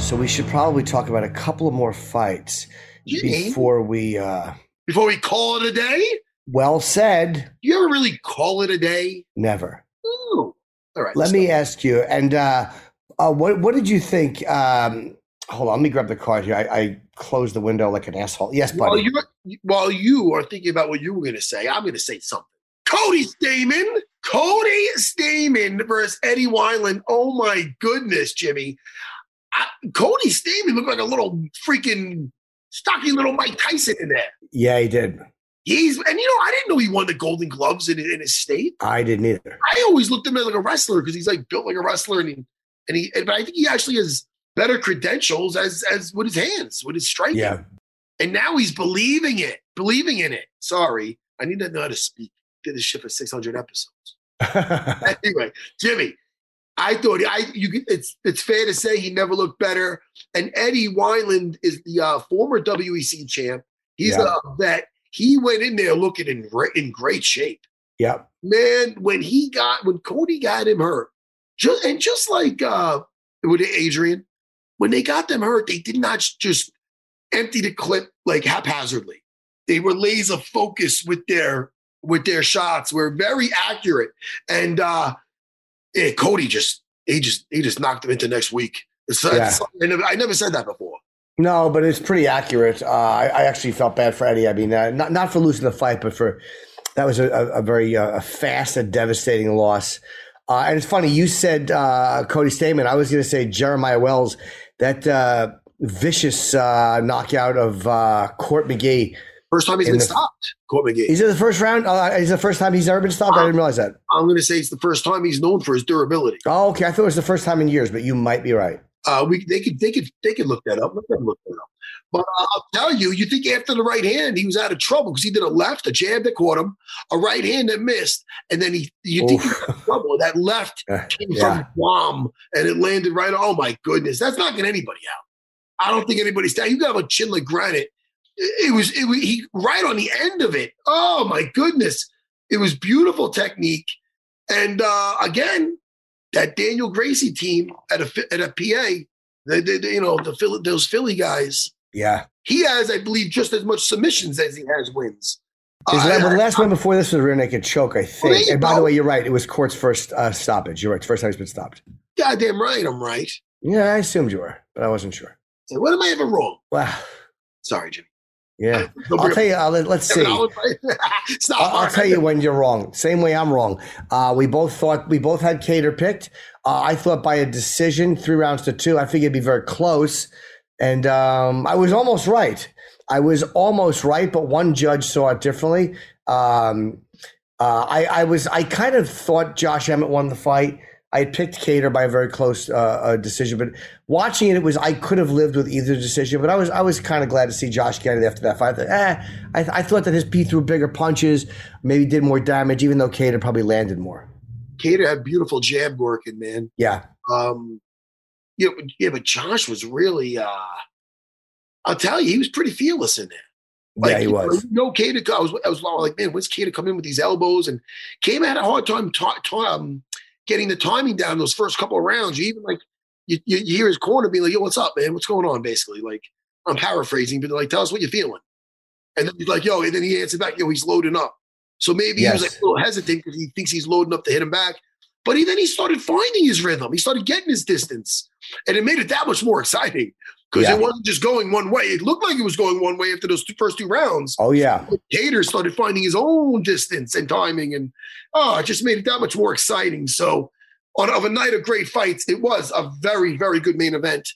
So we should probably talk about a couple of more fights Jimmy? before we. uh Before we call it a day, Well said. you ever really call it a day? Never. Ooh. All right. Let let's me ask you. And uh, uh, what what did you think? Um, hold on, let me grab the card here. I, I closed the window like an asshole. Yes, While buddy. you while you are thinking about what you were going to say, I'm going to say something. Cody Stamann, Cody Stamann versus Eddie Wineland. Oh my goodness, Jimmy. I, Cody Stamann looked like a little freaking stocky little Mike Tyson in there. yeah, he did. He's and you know I didn't know he won the Golden Gloves in, in his state. I didn't either. I always looked at him as like a wrestler because he's like built like a wrestler and he and he and, but I think he actually has better credentials as as with his hands, with his striking. Yeah. And now he's believing it, believing in it. Sorry, I need to know how to speak. Did this shit for 600 episodes. *laughs* anyway, Jimmy, I thought I you it's it's fair to say he never looked better. And Eddie Wineland is the uh, former WEC champ. He's Yeah. a vet. He went in there looking in great, in great shape. Yeah, Man, when he got when Cody got him hurt, just and just like uh with Adrian, when they got them hurt, they did not just empty the clip like haphazardly. They were laser focused with their with their shots, were very accurate. And uh yeah, Cody just he just he just knocked him into next week. It's, it's- I, never, I never said that before. No, but it's pretty accurate. Uh, I, I actually felt bad for Eddie. I mean, uh, not not for losing the fight, but for that was a, a, a very uh, fast and devastating loss. Uh, and it's funny you said uh, Cody Stamann. I was going to say Jeremiah Wells. That uh, vicious uh, knockout of uh, Court McGee. First time he's In been the- stopped, Court McGee. Is it the first round? Uh, is it the first time he's ever been stopped? I didn't realize that. I'm going to say it's the first time he's known for his durability. Oh, okay. I thought it was the first time in years, but you might be right. Uh, we they could they could they could look that up. Let them look that up. But uh, I'll tell you, you think after the right hand he was out of trouble because he did a left, a jab that caught him, a right hand that missed, and then he you think he was trouble. That left *laughs* came Yeah. from Guam and it landed right. Oh my goodness, that's knocking anybody out. I don't think anybody's down. You got a chin like granite. It, was it was he right on the end of it. Oh my goodness, it was beautiful technique. And uh, again, that Daniel Gracie team at a at a PA, they, they, you know the Philly, those Philly guys. Yeah. He has, I believe, just as much submissions as he has wins. His Uh, la- I- well, the last one before this was a rear naked choke, I think. you and by the way, you're right. It was Court's first uh, stoppage. You're right. First time he's been stopped. goddamn right, I'm right. Yeah, I assumed you were, but I wasn't sure. So what am I ever wrong? Wow. Sorry, Jimmy. Yeah. I'll tell you, uh, let, us see. *laughs* I'll, I'll tell you when you're wrong. Same way I'm wrong. Uh, we both thought we both had Kattar picked. Uh, I thought by a decision, three rounds to two. I figured it'd be very close, and um, I was almost right. I was almost right, but one judge saw it differently. Um, uh, I, I was I kind of thought Josh Emmett won the fight. I had picked Kattar by a very close uh, uh, decision, but watching it, it was I could have lived with either decision. But I was I was kind of glad to see Josh get it after that fight. I thought, eh, I, I thought that his P threw bigger punches, maybe did more damage, even though Kattar probably landed more. Kattar had beautiful jab working, man. Yeah, Um, yeah, but- yeah, but Josh was really. uh I'll tell you, he was pretty fearless in there. yeah, he was. No, Kattar. I was, I was like, man, when's Kattar come in with these elbows? And Kattar had a hard time ta- ta- um, getting the timing down those first couple of rounds. You even like, you, you, you hear his corner being like, yo, what's up, man? What's going on? Basically, like, I'm paraphrasing, but like, tell us what you're feeling. And then he's like, yo, and then he answered back, yo, he's loading up. So maybe Yes. he was like a little hesitant because he thinks he's loading up to hit him back. But he then he started finding his rhythm. He started getting his distance. And it made it that much more exciting because Yeah. it wasn't just going one way. It looked like it was going one way after those two, first two rounds. Oh yeah, Kattar started finding his own distance and timing, and oh, it just made it that much more exciting. So, on of a night of great fights, it was a very, very good main event.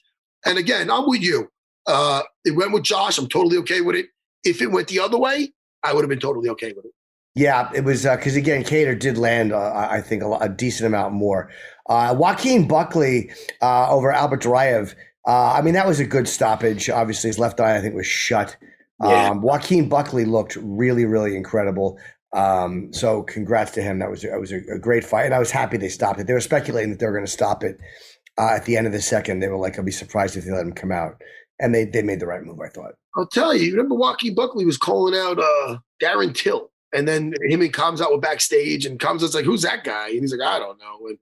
And again, I'm with you. Uh, it went with Josh. I'm totally okay with it. If it went the other way, I would have been totally okay with it. yeah. It was because again, Kattar did land. Uh, I I think a, a decent amount more. Uh, Joaquin Buckley uh, over Albert Duraev. Uh, I mean, that was a good stoppage. Obviously, his left eye I think was shut. Yeah. Um, Joaquin Buckley looked really, really incredible. Um, so congrats to him. That was that was a, a great fight, and I was happy they stopped it. They were speculating that they were going to stop it uh, at the end of the second. They were like, "I'll be surprised if they let him come out," and they they made the right move. I thought. I'll tell you, remember Joaquin Buckley was calling out uh, Darren Till, and then him and Khamzat were backstage, and Khamzat's like, "Who's that guy?" And he's like, "I don't know." And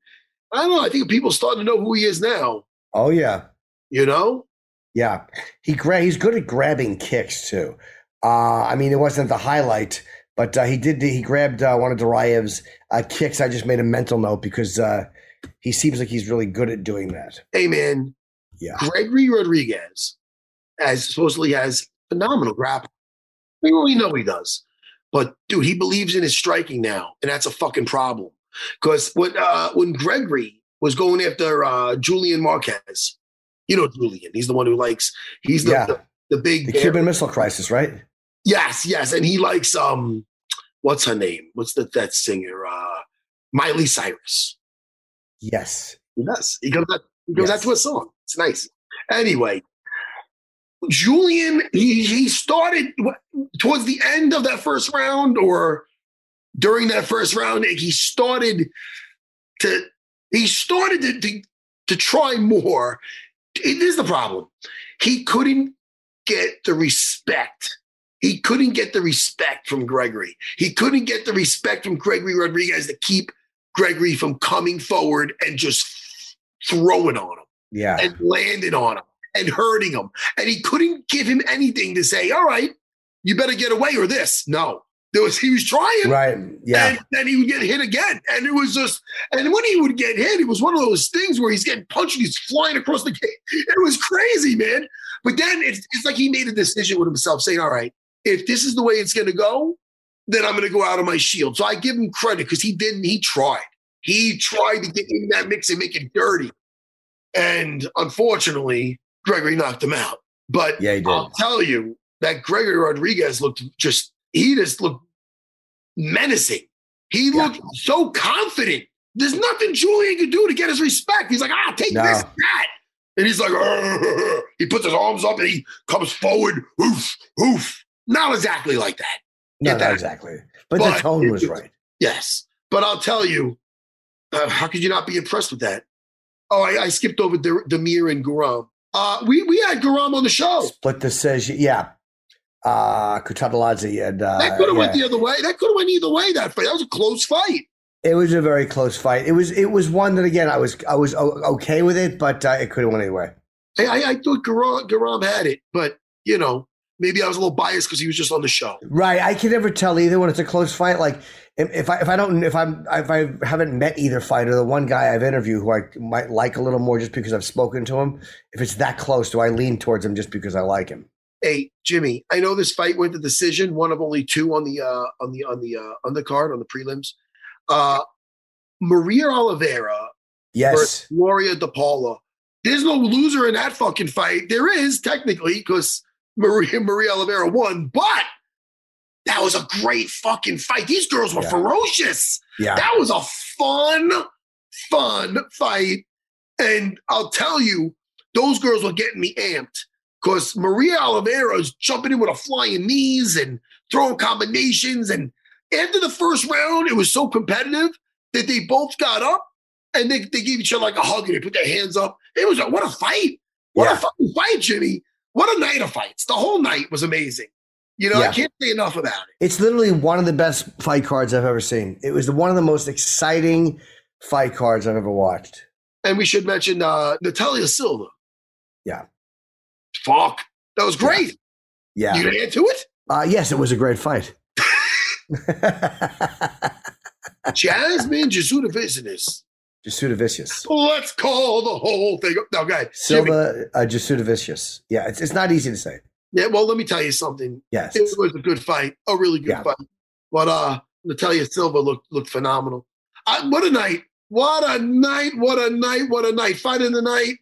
I don't know. I think people starting to know who he is now. Oh yeah, You know, Yeah, he gra- he's good at grabbing kicks too. Uh, I mean, it wasn't the highlight, but uh, he did. He grabbed uh, one of Duraev's uh, kicks. I just made a mental note because uh, he seems like he's really good at doing that. hey man, Yeah, Gregory Rodrigues, as supposedly has phenomenal grappling. I mean, we know he does, but dude, he believes in his striking now, and that's a fucking problem. Because when uh, when Gregory was going after uh, Julian Marquez, you know Julian, he's the one who likes. He's the Yeah. the, the big the Cuban Missile Crisis, right? Yes, yes, and he likes um, what's her name? What's the that singer? Uh, Miley Cyrus. Yes. He does. He goes out. He goes Yes. out to a song. It's nice. Anyway, Julian, he he started towards the end of that first round, or during that first round, he started to he started to to, to try more. It is the problem. He couldn't get the respect. He couldn't get the respect from Gregory. He couldn't get the respect from Gregory Rodrigues to keep Gregory from coming forward and just throwing on him Yeah. and landing on him and hurting him. And he couldn't give him anything to say, all right, you better get away or this. No. There was he was trying. Right. Yeah. And then he would get hit again. And it was just, and when he would get hit, it was one of those things where he's getting punched and he's flying across the gate. It was crazy, man. But then it's, it's like he made a decision with himself saying, all right, if this is the way it's going to go, then I'm going to go out of my shield. So I give him credit because he didn't, he tried. He tried to get in that mix and make it dirty. And unfortunately, Gregory knocked him out. But Yeah, he did. I'll tell you that Gregory Rodrigues looked just, he just looked menacing. He Yeah. looked so confident. There's nothing Julian could do to get his respect. He's like, ah, take No. this, that. And he's like, "Arr." *laughs* he puts his arms up and he comes forward. Oof, oof. Not exactly like that. No, that. exactly. But, But the tone was right. Yes. But I'll tell you, uh, how could you not be impressed with that? Oh, I, I skipped over De- Damir and Guram. Uh, we, we had Guram on the show. Split decision. Yeah. Uh, Kutateladze and uh, That could have yeah. went the other way. That could have went either way. That fight. That was a close fight. It was a very close fight. It was it was one that again I was I was okay with it, but uh, it could have went either way. I, I, thought Guram, Guram had it, but you know, maybe I was a little biased because he was just on the show. Right. I can never tell either when it's a close fight. Like if, if I if I don't if I'm if I haven't met either fighter, the one guy I've interviewed who I might like a little more just because I've spoken to him, if it's that close, do I lean towards him just because I like him? Hey, Jimmy, I know this fight went to decision, one of only two on the uh, on the on the uh, undercard on the prelims. Uh, Maria Oliveira Yes. versus Gloria DePaula. There's no loser in that fucking fight. There is technically because Maria Maria Oliveira won, but that was a great fucking fight. These girls were Yeah. ferocious. Yeah. That was a fun, fun fight. And I'll tell you, those girls were getting me amped because Maria Oliveira is jumping in with a flying knees and throwing combinations. And after the first round, it was so competitive that they both got up and they, they gave each other like a hug and they put their hands up. It was a, what a fight. What Yeah. a fucking fight, Jimmy. What a night of fights. The whole night was amazing. You know, I can't say enough about it. It's literally one of the best fight cards I've ever seen. It was one of the most exciting fight cards I've ever watched. And we should mention uh, Natalia Silva. Yeah. Fuck. That was great. Yeah. You gonna add to it? Uh, yes, it was a great fight. *laughs* *laughs* Jasmine Jesuda Business. Jasuda Vicious. Let's call the whole thing. No, guys. Silva uh, Jasuda Vicious. Yeah, it's, it's not easy to say. Yeah, well, let me tell you something. Yes. It was a good fight, a really good Yeah. fight. But uh Natalia Silva looked looked phenomenal. I, what a night! What a night! What a night! What a night! Fight in the night.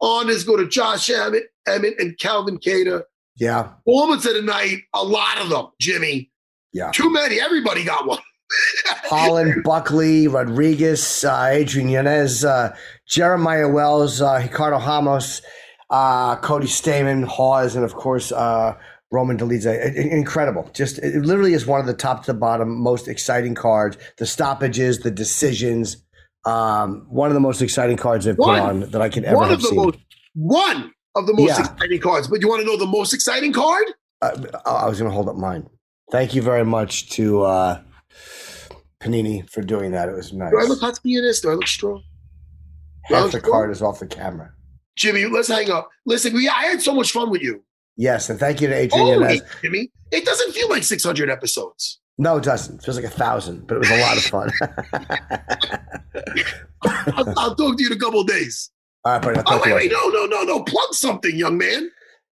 Honors go to Josh Emmett, Emmett and Calvin Kattar. Yeah. Moments of the night, a lot of them, Jimmy. Yeah. Too many. Everybody got one. *laughs* Holland, Buckley, Rodrigues, uh, Adrian Yanez, uh, Jeremiah Wells, uh, Ricardo Ramos, uh, Cody Stamann, Hawes, and of course, uh, Roman Dolidze. I- Incredible. Just it literally is one of the top to the bottom most exciting cards. The stoppages, the decisions. Um, one of the most exciting cards they've put on that I could ever one have of the seen. most one of the most Yeah. exciting cards. But you want to know the most exciting card? uh, I was going to hold up mine. Thank you very much to uh, Panini for doing that. It was nice. Do I look husky in this? Do I look strong? Half the strong? card is off the camera. Jimmy, let's hang up. Listen, we I had so much fun with you. Yes, and thank you to Adrian Holy Yanez. Jimmy, it doesn't feel like 600 episodes. No, it doesn't. It feels like a thousand, but it was a lot of fun. *laughs* I'll, I'll talk to you in a couple of days. All right, buddy. Oh, wait, wait, no, no, no, no. Plug something, young man.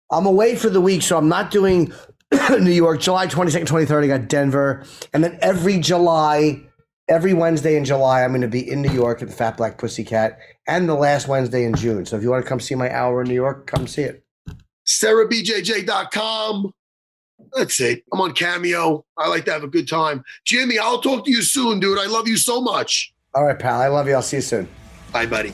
I'm away for the week, so I'm not doing *clears throat* New York. July 22nd, 23rd, I got Denver. And then every July, every Wednesday in July, I'm going to be in New York at the Fat Black Pussycat and the last Wednesday in June. So if you want to come see my hour in New York, come see it. SerraBJJ.com. That's it. I'm on Cameo. I like to have a good time. Jimmy, I'll talk to you soon, dude. I love you so much. All right, pal. I love you. I'll see you soon. Bye, buddy.